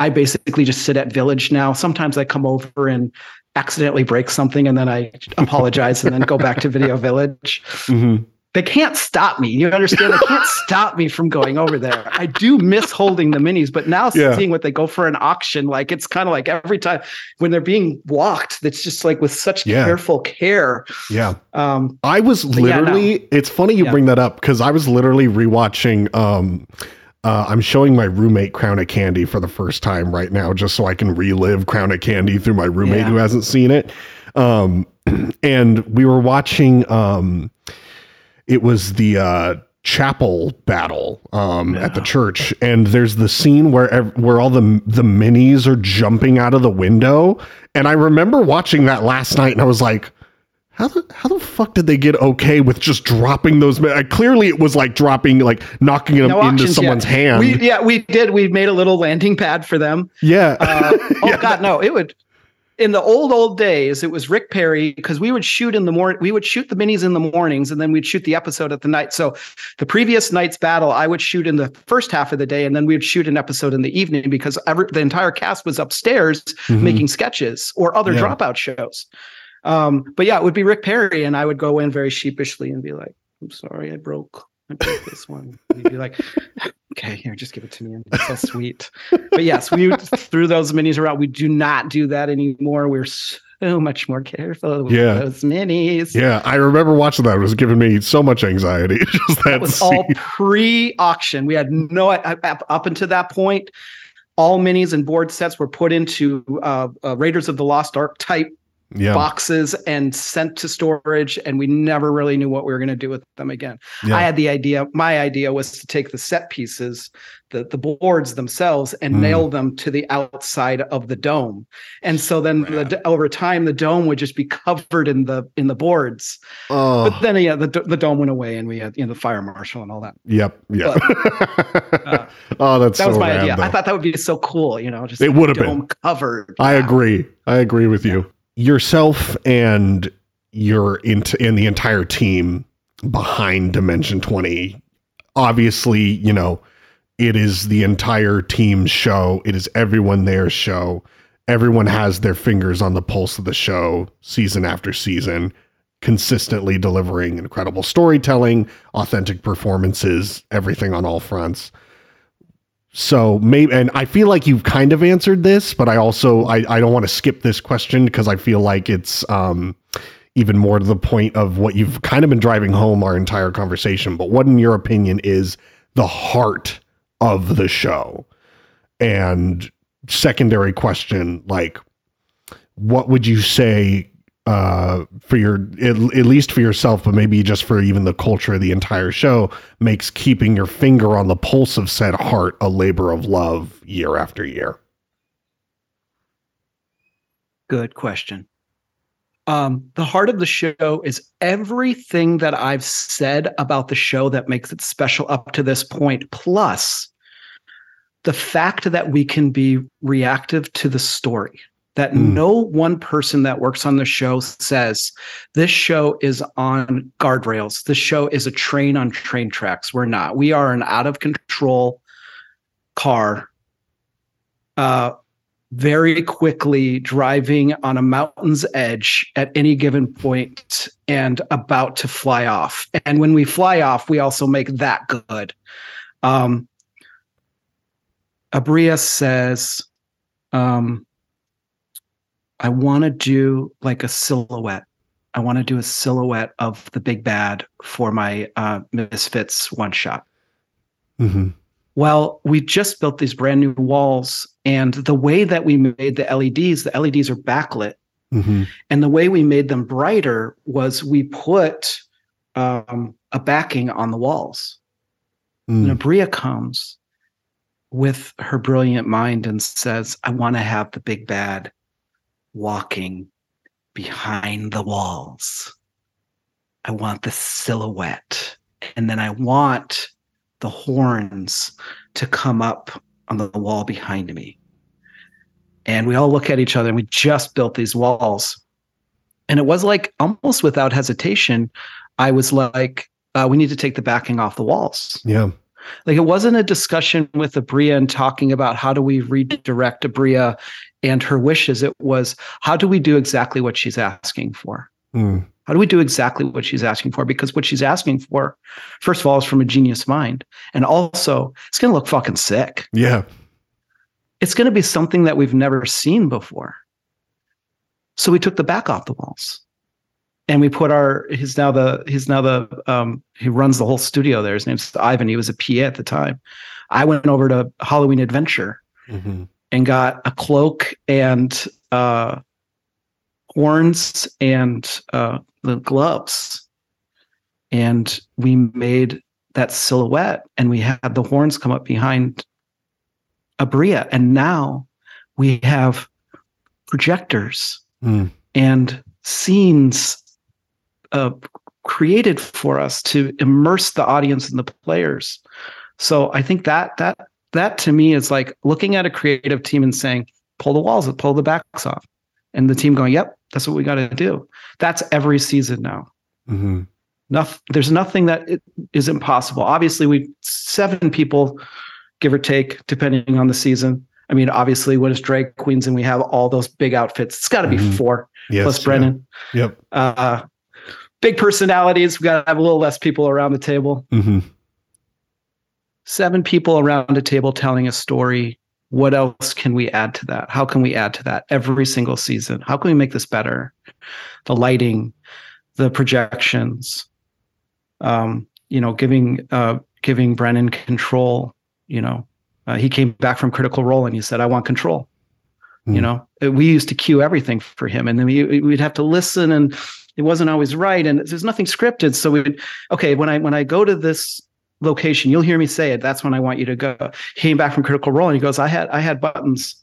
i basically just sit at village now sometimes i come over and accidentally break something and then i apologize and then go back to video village hmm they can't stop me you understand they can't stop me from going over there i do miss holding the minis but now Yeah. seeing what they go for an auction like it's kind of like every time when they're being walked it's just like with such Yeah. careful care Yeah. um I was yeah, no. literally. It's funny you bring that up because I was literally rewatching. Um, uh, I'm showing my roommate Crown of Candy for the first time right now, just so I can relive Crown of Candy through my roommate Yeah. who hasn't seen it. Um, and we were watching. Um, it was the uh, chapel battle um, yeah. at the church, and there's the scene where where all the the minis are jumping out of the window, and I remember watching that last night, and I was like. How the, how the fuck did they get okay with just dropping those? Uh, clearly, it was like dropping, like knocking them no into someone's hand. We, yeah, we did. We made a little landing pad for them. Yeah. Uh, oh yeah. God, no! It would in the old old days it was rick perry because we would shoot in the morning we would shoot the minis in the mornings and then we'd shoot the episode at the night so the previous night's battle i would shoot in the first half of the day and then we would shoot an episode in the evening because every, the entire cast was upstairs mm-hmm. making sketches or other yeah. dropout shows um, but yeah it would be rick perry and i would go in very sheepishly and be like i'm sorry i broke I broke this one. He'd be like, okay, here, just give it to me. It's so sweet. But yes, we threw those minis around. We do not do that anymore. We're so much more careful with yeah. those minis. Yeah, I remember watching that. It was giving me so much anxiety. Just that, that was scene. all pre-auction. We had no up until that point. All minis and board sets were put into uh, uh, Raiders of the Lost Ark type yeah. boxes and sent to storage and we never really knew what we were going to do with them again yeah. i had the idea my idea was to take the set pieces the, the boards themselves and mm. nail them to the outside of the dome and so then the, over time the dome would just be covered in the in the boards oh. but then yeah the, the dome went away and we had you know the fire marshal and all that yep yep but, uh, oh that's that so was my rad, idea though. i thought that would be so cool you know just it would have been covered i yeah. agree i agree with you yourself and your int- and the entire team behind Dimension 20 obviously, you know, it is the entire team's show. It is everyone their show. Everyone has their fingers on the pulse of the show season after season, consistently delivering incredible storytelling, authentic performances, everything on all fronts. So maybe, and I feel like you've kind of answered this, but I also I, I don't want to skip this question because I feel like it's um, even more to the point of what you've kind of been driving home our entire conversation. But what, in your opinion, is the heart of the show? And secondary question, like, what would you say uh, for your at, at, least for yourself, but maybe just for even the culture of the entire show, makes keeping your finger on the pulse of said heart a labor of love year after year? Good question. Um, the heart of the show is everything that I've said about the show that makes it special up to this point, plus the fact that we can be reactive to the story that mm. no one person that works on the show says this show is on guardrails. This show is a train on train tracks. We're not. We are an out of control car, uh, very quickly driving on a mountain's edge at any given point and about to fly off. And when we fly off, we also make that good. Um, Aabria says, um, I want to do like a silhouette. I want to do a silhouette of the big bad for my uh, Misfits one shot. Mm-hmm. Well, we just built these brand new walls, and the way that we made the LEDs, the LEDs are backlit. Mm-hmm. And the way we made them brighter was we put um, a backing on the walls. Mm. And Aabria comes with her brilliant mind and says, I want to have the big bad walking behind the walls. I want the silhouette. And then I want the horns to come up on the wall behind me. And we all look at each other and we just built these walls. And it was like almost without hesitation, I was like, uh, we need to take the backing off the walls. Yeah. Like it wasn't a discussion with Aabria and talking about how do we redirect Aabria and her wishes. It was how do we do exactly what she's asking for? Mm. How do we do exactly what she's asking for? Because what she's asking for, first of all, is from a genius mind. And also, it's going to look fucking sick. Yeah. It's going to be something that we've never seen before. So we took the back off the walls and we put our he's now the he's now the um he runs the whole studio there his name's ivan he was a pa at the time i went over to halloween adventure mm-hmm. And got a cloak and uh horns and uh the gloves and we made that silhouette and we had the horns come up behind Aabria. And now we have projectors Mm. and scenes uh, created for us to immerse the audience and the players. So I think that that that to me is like looking at a creative team and saying, pull the walls, pull the backs off. And the team going, Yep, that's what we got to do. That's every season now. hmm Nothing, there's nothing that is impossible. Obviously, we seven people, give or take, depending on the season. I mean, obviously, when it's drag queens and we have all those big outfits, it's got to be Mhm. four Yes. plus yeah. Brennan. Yep. Uh, big personalities. We got to have a little less people around the table. hmm Seven people around a table telling a story. What else can we add to that? How can we add to that every single season? How can we make this better? The lighting, the projections, um, you know, giving uh, giving Brennan control. You know, uh, he came back from Critical Role and he said, "I want control." You Mm. know, Uh, we used to cue everything for him, and then we, we'd have to listen, and it wasn't always right, and there's nothing scripted. So we would, okay, when I when I go to this location, you'll hear me say it. That's when I want you to go. He came back from Critical Role, and he goes, "I had I had buttons."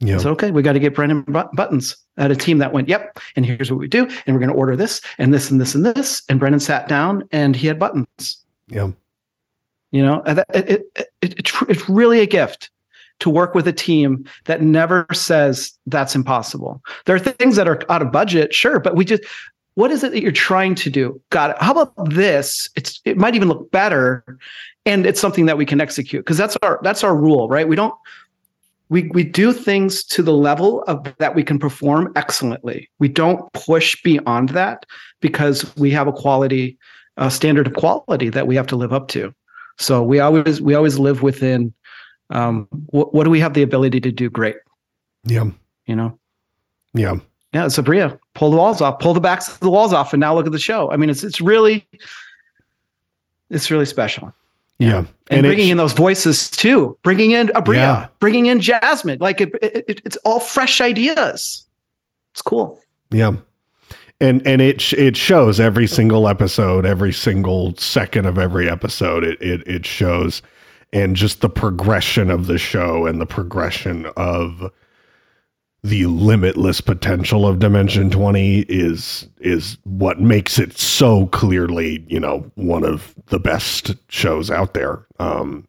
Yeah. I said, "Okay, we got to get Brennan buttons." at a team that went, "Yep," and here's what we do, and we're going to order this and this and this and this, and Brennan sat down and he had buttons. yeah. You know, it, it, it, it, it's really a gift to work with a team that never says that's impossible. There are things that are out of budget, sure, but we just, what is it that you're trying to do? Got it. How about this? It's it might even look better, and it's something that we can execute because that's our that's our rule, right? We don't we we do things to the level of that we can perform excellently. We don't push beyond that because we have a quality a standard of quality that we have to live up to. So we always we always live within um, what, what do we have the ability to do great? Yeah. You know, Yeah. yeah, Sabria, pull the walls off, pull the backs of the walls off, and now look at the show. I mean, it's it's really it's really special. Yeah. And, And bringing in those voices too, bringing in Aabria, Yeah. bringing in Jasmine, like it, it, it- it's all fresh ideas. It's cool. Yeah. And and it it shows every single episode, every single second of every episode. It it it shows and just the progression of the show and the progression of the limitless potential of Dimension 20 is is what makes it so clearly, you know, one of the best shows out there. Um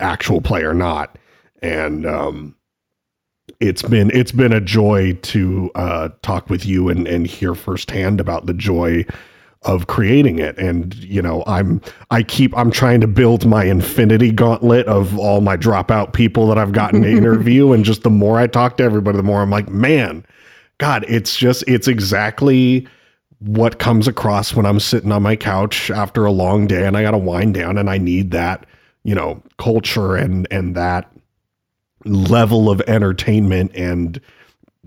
actual play or not. And um it's been it's been a joy to uh, talk with you and and hear firsthand about the joy of creating it. And you know i'm i keep i'm trying to build my infinity gauntlet of all my dropout people that i've gotten to interview. And just the more i talk to everybody the more i'm like man god it's just it's exactly what comes across when i'm sitting on my couch after a long day and i gotta wind down and i need that you know culture and and that level of entertainment and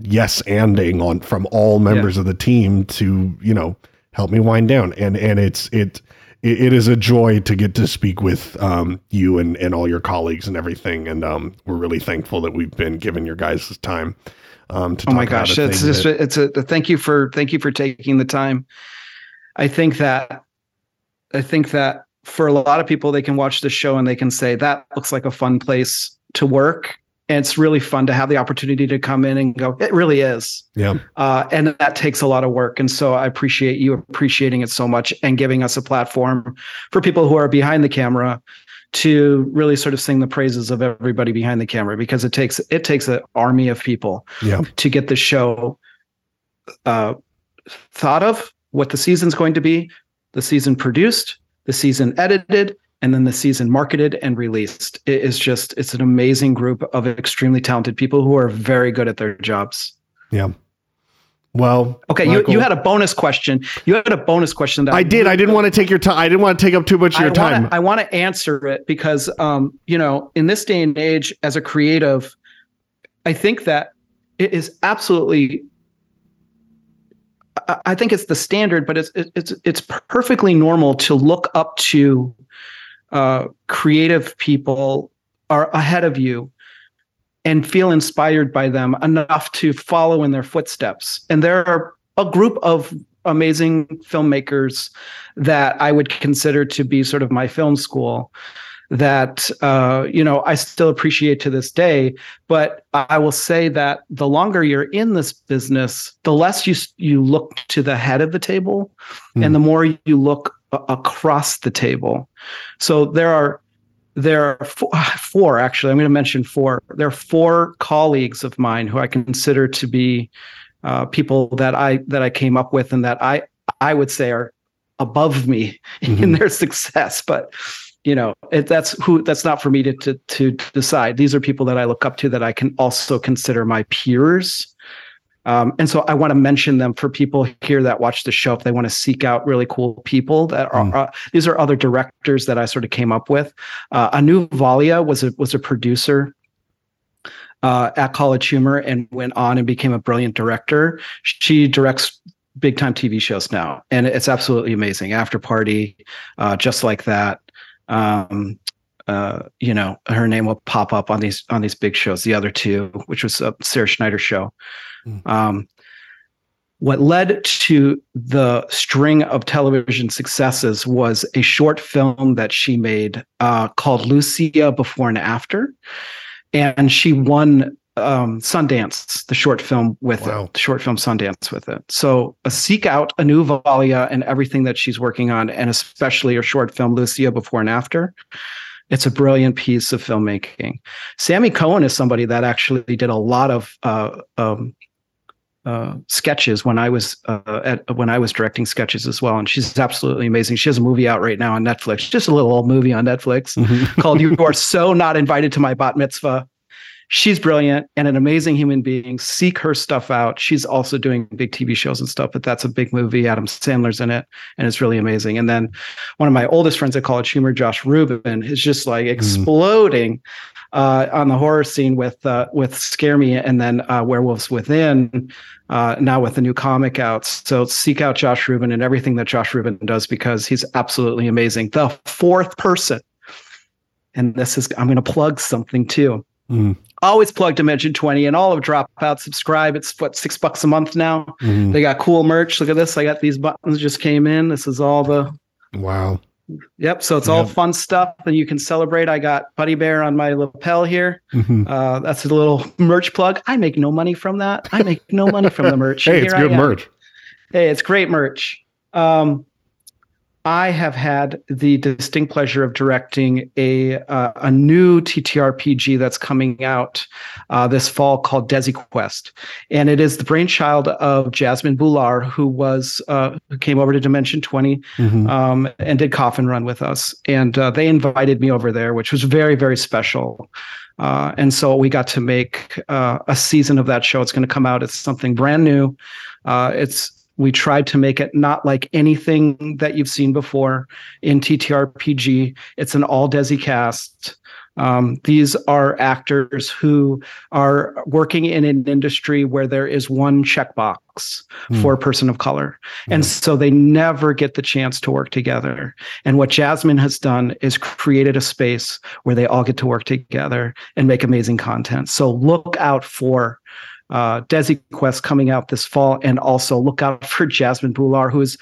yes anding on from all members of the team to you know help me wind down and and it's it it is a joy to get to speak with um, you and, and all your colleagues and everything and um, we're really thankful that we've been given your guys time um, to Oh my talk about gosh, it's just that- it's a thank you for thank you for taking the time. I think that I think that for a lot of people, they can watch the show and they can say that looks like a fun place to work. And it's really fun to have the opportunity to come in and go. It really is. yeah uh, and that takes a lot of work. And so I appreciate you appreciating it so much and giving us a platform for people who are behind the camera to really sort of sing the praises of everybody behind the camera because it takes it takes an army of people yeah to get the show uh, thought of what the season's going to be, the season produced, the season edited, and then the season marketed and released. It is just it's an amazing group of extremely talented people who are very good at their jobs. yeah well Okay, you, Michael- you had a bonus question. You had a bonus question that i did i didn't want to take your time i didn't want to take up too much of I your time wanna, I want to answer it because, um, you know, in this day and age, as a creative, I think that it is absolutely. I- I think it's the standard, but it's it's it's perfectly normal to look up to uh, creative people are ahead of you and feel inspired by them enough to follow in their footsteps. And there are a group of amazing filmmakers that I would consider to be sort of my film school that uh, you know I still appreciate to this day. But I will say that the longer you're in this business, the less you you look to the head of the table, mm. and the more you look across the table. So there are there are four, four, actually i'm going to mention four there are four colleagues of mine who i consider to be uh, people that i that i came up with and that i i would say are above me mm-hmm. in their success but you know it, that's who that's not for me to, to to decide these are people that i look up to that i can also consider my peers um, and so i want to mention them for people here that watch the show if they want to seek out really cool people that are mm. uh, these are other directors that i sort of came up with uh, anu valia was a was a producer uh, at college humor and went on and became a brilliant director she directs big time tv shows now and it's absolutely amazing after party uh, just like that um, uh, you know, her name will pop up on these on these big shows. The other two, which was a Sarah Schneider show. Mm. Um, what led to the string of television successes was a short film that she made uh, called Lucia Before and After, and she won um, Sundance, the short film with wow. it, the short film Sundance with it. So uh, seek out Anu Valia and everything that she's working on, and especially her short film Lucia Before and After. It's a brilliant piece of filmmaking. Sammy Cohen is somebody that actually did a lot of uh, um, uh, sketches when I was uh, at when I was directing sketches as well, and she's absolutely amazing. She has a movie out right now on Netflix, just a little old movie on Netflix mm-hmm. called "You Are So Not Invited to My Bat Mitzvah." She's brilliant and an amazing human being. Seek her stuff out. She's also doing big TV shows and stuff, but that's a big movie. Adam Sandler's in it, and it's really amazing. And then one of my oldest friends at College Humor, Josh Ruben, is just like mm. exploding. Mm. Uh, on the horror scene with uh, with Scare Me and then uh, Werewolves Within, uh, now with the new comic out. So seek out Josh Ruben and everything that Josh Ruben does because he's absolutely amazing. The fourth person, and this is I'm going to plug something too. Mm. Always plug Dimension 20 and all of Dropout. Subscribe. It's what, six bucks a month now. Mm. They got cool merch. Look at this. I got these buttons just came in. This is all the. Wow. Yep. So it's yep. all fun stuff and you can celebrate. I got Buddy Bear on my lapel here. Mm-hmm. Uh, that's a little merch plug. I make no money from that. I make no money from the merch. hey, it's good merch. Hey, it's great merch. Um, I have had the distinct pleasure of directing a uh, a new TTRPG that's coming out uh, this fall called Desi Quest, and it is the brainchild of Jasmine Bhullar, who was uh, who came over to Dimension Twenty mm-hmm. um, and did Coffin Run with us, and uh, they invited me over there, which was very very special. Uh, and so we got to make uh, a season of that show. It's going to come out. It's something brand new. it's we tried to make it not like anything that you've seen before in TTRPG. It's an all Desi cast. Um, these are actors who are working in an industry where there is one checkbox mm. for a person of color. Mm. And so they never get the chance to work together. And what Jasmine has done is created a space where they all get to work together and make amazing content. So look out for uh, Desi Quest coming out this fall, and also look out for Jasmine Bhullar, who is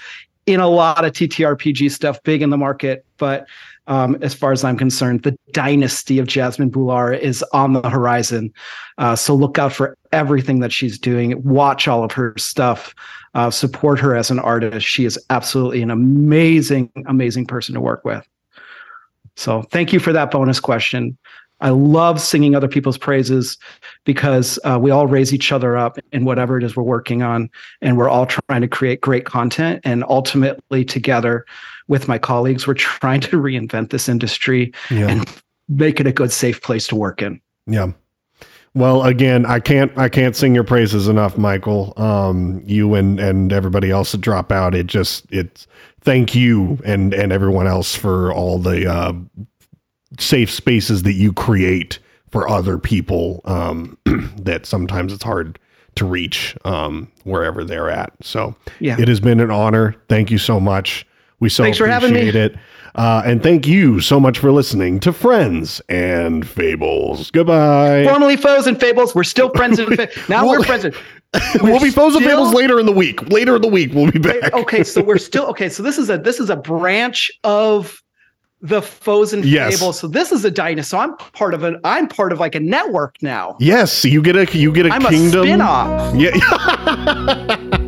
in a lot of TTRPG stuff, big in the market. But um, as far as I'm concerned, the dynasty of Jasmine Bhullar is on the horizon. Uh, so look out for everything that she's doing. Watch all of her stuff. Uh, support her as an artist. She is absolutely an amazing, amazing person to work with. So thank you for that bonus question. I love singing other people's praises because uh, we all raise each other up in whatever it is we're working on, and we're all trying to create great content. And ultimately, together with my colleagues, we're trying to reinvent this industry yeah. and make it a good, safe place to work in. Yeah. Well, again, I can't I can't sing your praises enough, Michael. Um, you and and everybody else that Dropout. It just it's thank you and and everyone else for all the uh, safe spaces that you create for other people um, that sometimes it's hard to reach um, wherever they're at. So yeah. it has been an honor. Thank you so much. We so Thanks appreciate it. Uh, and thank you so much for listening to Friends and Fables. Goodbye. Formerly foes and fables. We're still friends and fa- now well, we're friends. And- we'll be foes and fables later in the week. Later in the week, we'll be back. okay, so we're still okay. So this is a this is a branch of the foes and Yes. fables. So this is a dinosaur. I'm part of an. I'm part of like a network now. Yes, you get a you get a I'm kingdom. a spin-off. Yeah.